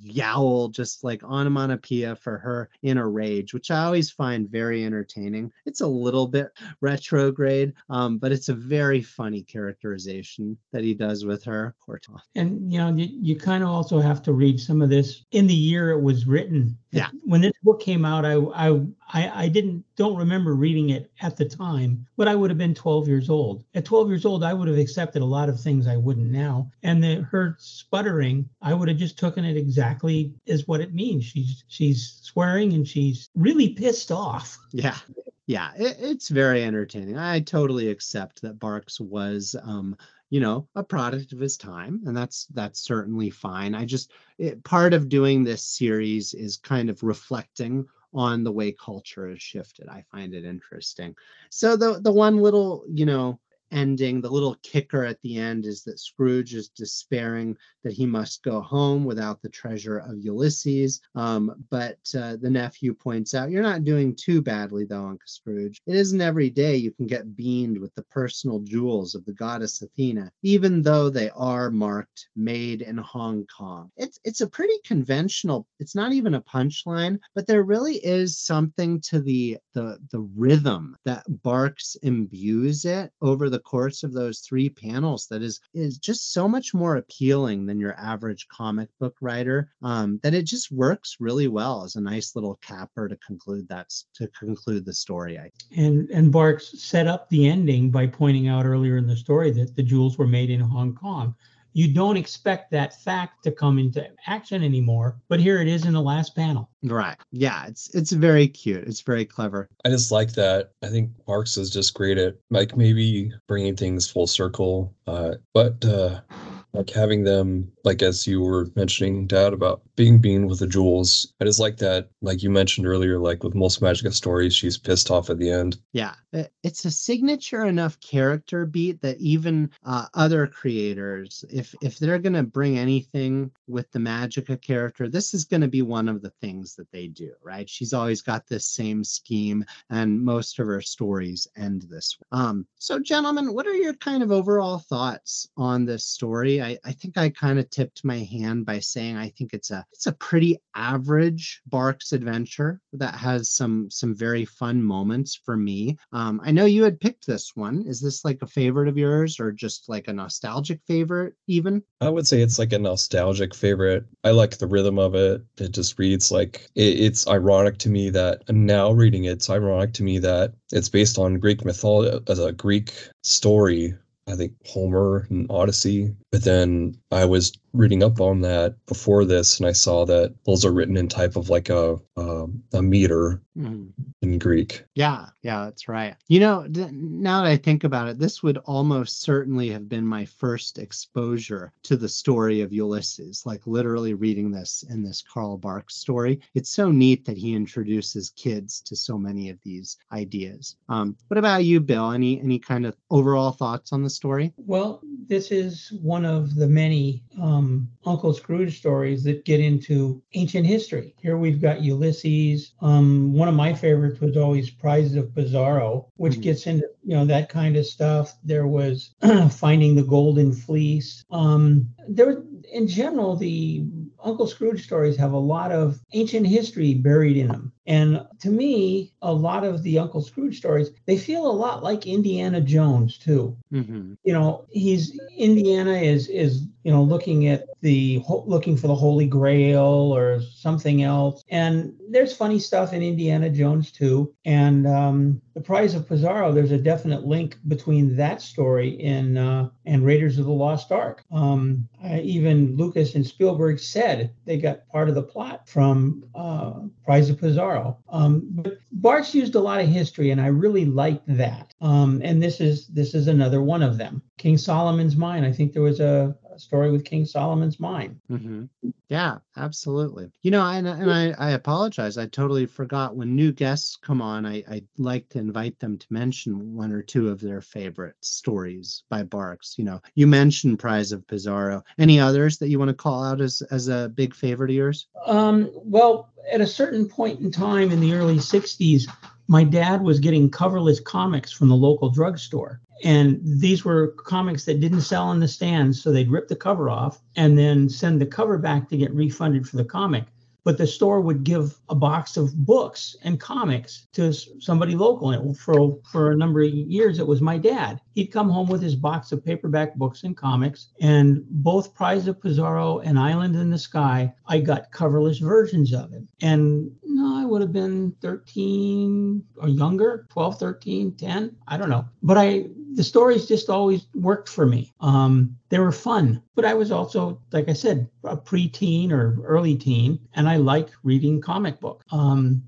yowl, just like onomatopoeia for her in a rage, which I always find very entertaining. It's a little bit retrograde, um, but it's a very funny characterization that he does with her. Poor. And you know, you, you kind of also have to read some of this in the year it was written. Yeah. When this book came out, I I I, I didn't don't remember reading it at the time, but I would have been 12 years old. At 12 years old, I would have accepted a lot of things I wouldn't now. And the, her sputtering, I would have just taken it exactly as what it means. She's she's swearing and she's really pissed off. Yeah. Yeah, it, it's very entertaining. I totally accept that Barks was um, you know, a product of his time, and that's that's certainly fine. I just it, part of doing this series is kind of reflecting on the way culture has shifted. I find it interesting. So the the one little, you know, ending. The little kicker at the end is that Scrooge is despairing that he must go home without the treasure of Ulysses. Um, but uh, the nephew points out, You're not doing too badly, though, Uncle Scrooge. It isn't every day you can get beamed with the personal jewels of the goddess Athena, even though they are marked made in Hong Kong. It's, it's a pretty conventional, it's not even a punchline, but there really is something to the, the, the rhythm that Barks imbues it over the course of those three panels that is is just so much more appealing than your average comic book writer um, that it just works really well as a nice little capper to conclude that to conclude the story I and and Barks set up the ending by pointing out earlier in the story that the jewels were made in Hong Kong you don't expect that fact to come into action anymore but here it is in the last panel. Right. Yeah it's it's very cute. It's very clever. I just like that. I think Barks is just great at like maybe bringing things full circle uh but uh like having them like as you were mentioning dad about being being with the jewels i just like that like you mentioned earlier like with most magica stories she's pissed off at the end. Yeah it's a signature enough character beat that even uh, other creators if if they're going to bring anything with the magica character this is going to be one of the things that they do right? She's always got this same scheme and most of her stories end this way. um so gentlemen what are your kind of overall thoughts on this story i i think i kind of tipped my hand by saying I think it's a it's a pretty average Barks adventure that has some some very fun moments for me. Um, I know you had picked this one. Is this like a favorite of yours, or just like a nostalgic favorite? Even I would say it's like a nostalgic favorite. I like the rhythm of it. It just reads like it, it's ironic to me that now reading it, it's ironic to me that it's based on Greek mythology as a Greek story I think Homer and Odyssey. But then I was reading up on that before this, and I saw that those are written in type of like a a, a meter mm. in Greek. Yeah, yeah, that's right. You know, now that I think about it, this would almost certainly have been my first exposure to the story of Ulysses. Like literally reading this in this Carl Barks story. It's so neat that he introduces kids to so many of these ideas. Um, what about you, Bill? Any any kind of overall thoughts on the story? Well, this is one of the many um, Uncle Scrooge stories that get into ancient history. Here we've got Ulysses. Um, one of my favorites was always Prize of Pizarro, which mm-hmm. gets into you know that kind of stuff. There was Finding the Golden Fleece. Um, there, in general, the Uncle Scrooge stories have a lot of ancient history buried in them. And to me, a lot of the Uncle Scrooge stories, they feel a lot like Indiana Jones too. Mm-hmm. You know, he's Indiana is is you know looking at the looking for the Holy Grail or something else. And there's funny stuff in Indiana Jones too. And um, the Prize of Pizarro, there's a definite link between that story in uh, and Raiders of the Lost Ark. Um, even Lucas and Spielberg said they got part of the plot from uh, Prize of Pizarro. Um, but Barks used a lot of history, and I really liked that. Um, and this is this is another one of them. King Solomon's Mine. I think there was a story with King Solomon's Mine. Mm-hmm. Yeah, absolutely. You know, and, and I, I apologize. I totally forgot when new guests come on, I, I like to invite them to mention one or two of their favorite stories by Barks. You know, you mentioned Prize of Pizarro. Any others that you want to call out as, as a big favorite of yours? Um, well, at a certain point in time in the early 60s, my dad was getting coverless comics from the local drugstore. And these were comics that didn't sell in the stands. So they'd rip the cover off and then send the cover back to get refunded for the comic but the store would give a box of books and comics to somebody local. And for for a number of years, it was my dad. He'd come home with his box of paperback books and comics, and both Prize of Pizarro and Island in the Sky, I got coverless versions of it. And no, I would have been 13 or younger, 12, 13, 10, I don't know. But I the stories just always worked for me. Um, they were fun, but I was also, like I said, a preteen or early teen, and I like reading comic book. Um,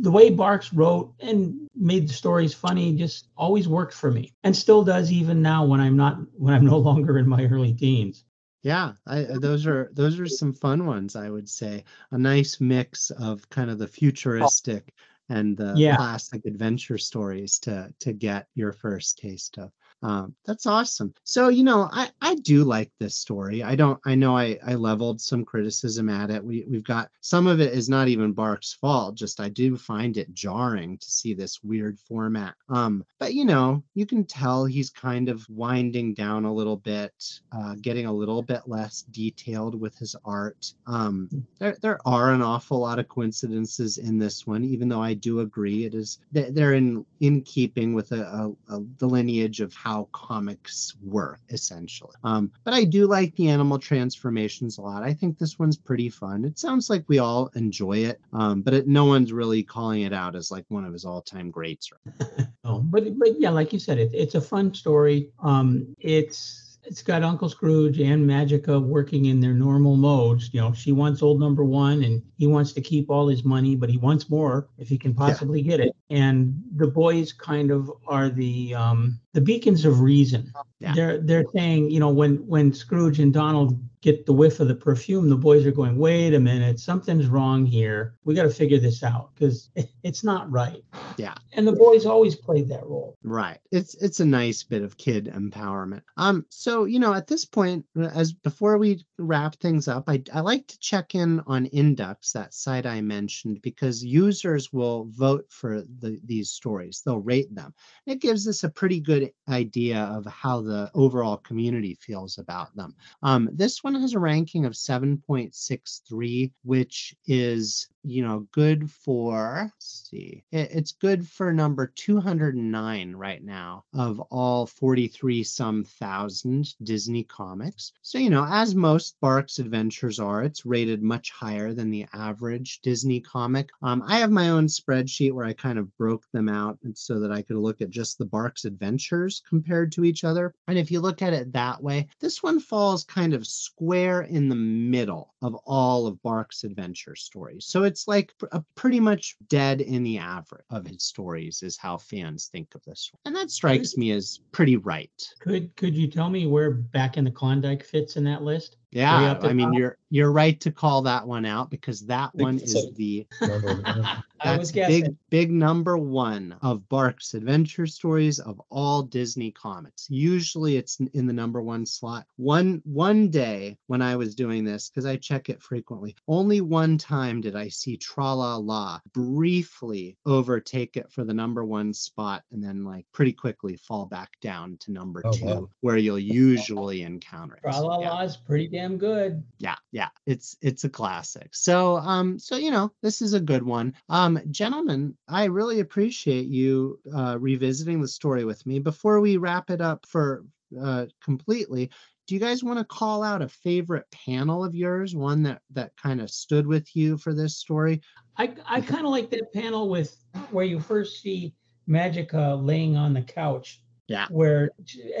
the way Barks wrote and made the stories funny just always worked for me, and still does even now when I'm not when I'm no longer in my early teens. Yeah, I, those are those are some fun ones. I would say a nice mix of kind of the futuristic and the yeah. classic adventure stories to to get your first taste of Um, that's awesome. So, you know, I, I do like this story. I don't, I know I, I leveled some criticism at it. We, we've got some of it is not even Bark's fault. Just I do find it jarring to see this weird format. Um, but you know, you can tell he's kind of winding down a little bit, uh, getting a little bit less detailed with his art. Um, there, there are an awful lot of coincidences in this one, even though I do agree it is they're in in keeping with a, a, a the lineage of how comics work essentially. Um, but I do like the animal transformations a lot. I think this one's pretty fun. It sounds like we all enjoy it, um, but it, no one's really calling it out as like one of his all-time greats. oh, but but yeah, like you said, it, it's a fun story. Um, it's it's got Uncle Scrooge and Magica working in their normal modes. You know, she wants old number one and he wants to keep all his money, but he wants more if he can possibly yeah. get it. And the boys kind of are the um the beacons of reason. Yeah. They're they're saying, you know, when when Scrooge and Donald get the whiff of the perfume, the boys are going, wait a minute, something's wrong here. We got to figure this out because it's not right. Yeah. And the boys always played that role. Right. It's it's a nice bit of kid empowerment. Um, so you know, at this point, uh, as before we wrap things up, I I like to check in on Inducks, that site I mentioned, because users will vote for the these stories. They'll rate them. It gives us a pretty good idea of how the overall community feels about them. Um, this one has a ranking of 7.63, which is you know, good for, see, it, it's good for number 209 right now of all 43 some thousand Disney comics. So, you know, as most Barks adventures are, it's rated much higher than the average Disney comic. Um, I have my own spreadsheet where I kind of broke them out so that I could look at just the Barks adventures compared to each other. And if you look at it that way, this one falls kind of square in the middle of all of Barks adventure stories. So it's like a uh, pretty much dead in the average of his stories is how fans think of this one. And that strikes me as pretty right. Could could you tell me where Back in the Klondike fits in that list? Yeah, I mean you're you're right to call that one out because that one is the that's big big number one of Bark's adventure stories of all Disney comics. Usually it's in the number one slot. One one day when I was doing this because I check it frequently, only one time did I see Tra La La briefly overtake it for the number one spot and then like pretty quickly fall back down to number oh, two wow. where you'll usually encounter it. Tra La La is pretty damn good. Yeah, yeah, it's it's a classic. So um, so you know, this is a good one. Um, gentlemen, I really appreciate you uh, revisiting the story with me. Before we wrap it up for uh, completely, do you guys want to call out a favorite panel of yours one that that kind of stood with you for this story i i kind of like that panel with where you first see magica laying on the couch yeah. Where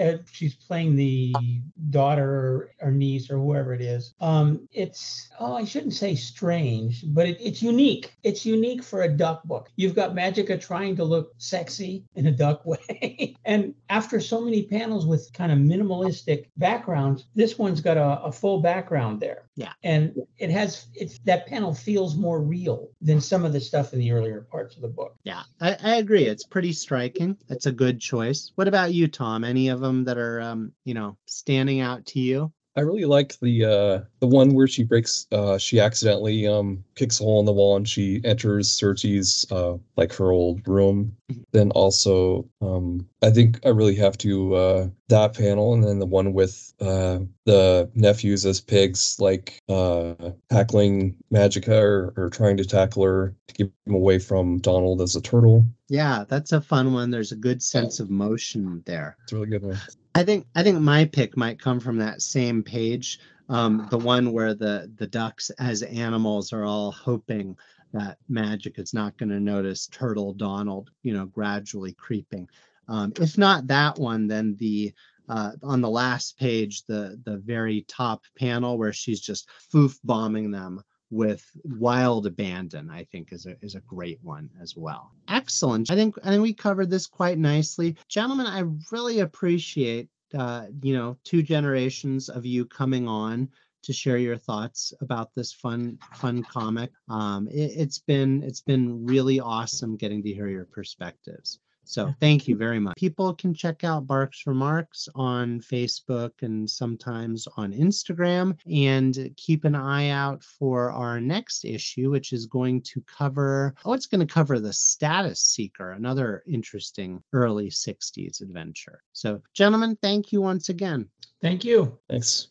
uh, she's playing the daughter or niece or whoever it is. Um, it's oh, I shouldn't say strange, but it, it's unique. It's unique for a duck book. You've got Magica trying to look sexy in a duck way, and after so many panels with kind of minimalistic backgrounds, this one's got a, a full background there. Yeah. And it has it's that panel feels more real than some of the stuff in the earlier parts of the book. Yeah, I, I agree. It's pretty striking. It's a good choice. What about about you, Tom? Any of them that are, um, you know, standing out to you? I really like the uh the one where she breaks uh she accidentally um kicks a hole in the wall and she enters Circe's uh like her old room. Mm-hmm. Then also um I think I really have to uh that panel and then the one with uh the nephews as pigs like uh tackling Magica or, or trying to tackle her to keep him away from Donald as a turtle. Yeah, that's a fun one. There's a good sense of motion there. It's a really good one. I think I think my pick might come from that same page, um, the one where the the ducks as animals are all hoping that magic is not going to notice turtle Donald, you know, gradually creeping. Um, if not that one, then the uh, on the last page, the the very top panel where she's just foof bombing them with wild abandon i think is a is a great one as well. Excellent. I think i think we covered this quite nicely. Gentlemen i really appreciate uh, you know two generations of you coming on to share your thoughts about this fun fun comic. Um, it, it's been it's been really awesome getting to hear your perspectives So thank you very much. People can check out Barks Remarks on Facebook and sometimes on Instagram and keep an eye out for our next issue, which is going to cover, oh, it's going to cover the Status Seeker, another interesting early 60s adventure. So, gentlemen, thank you once again. Thank you. Thanks.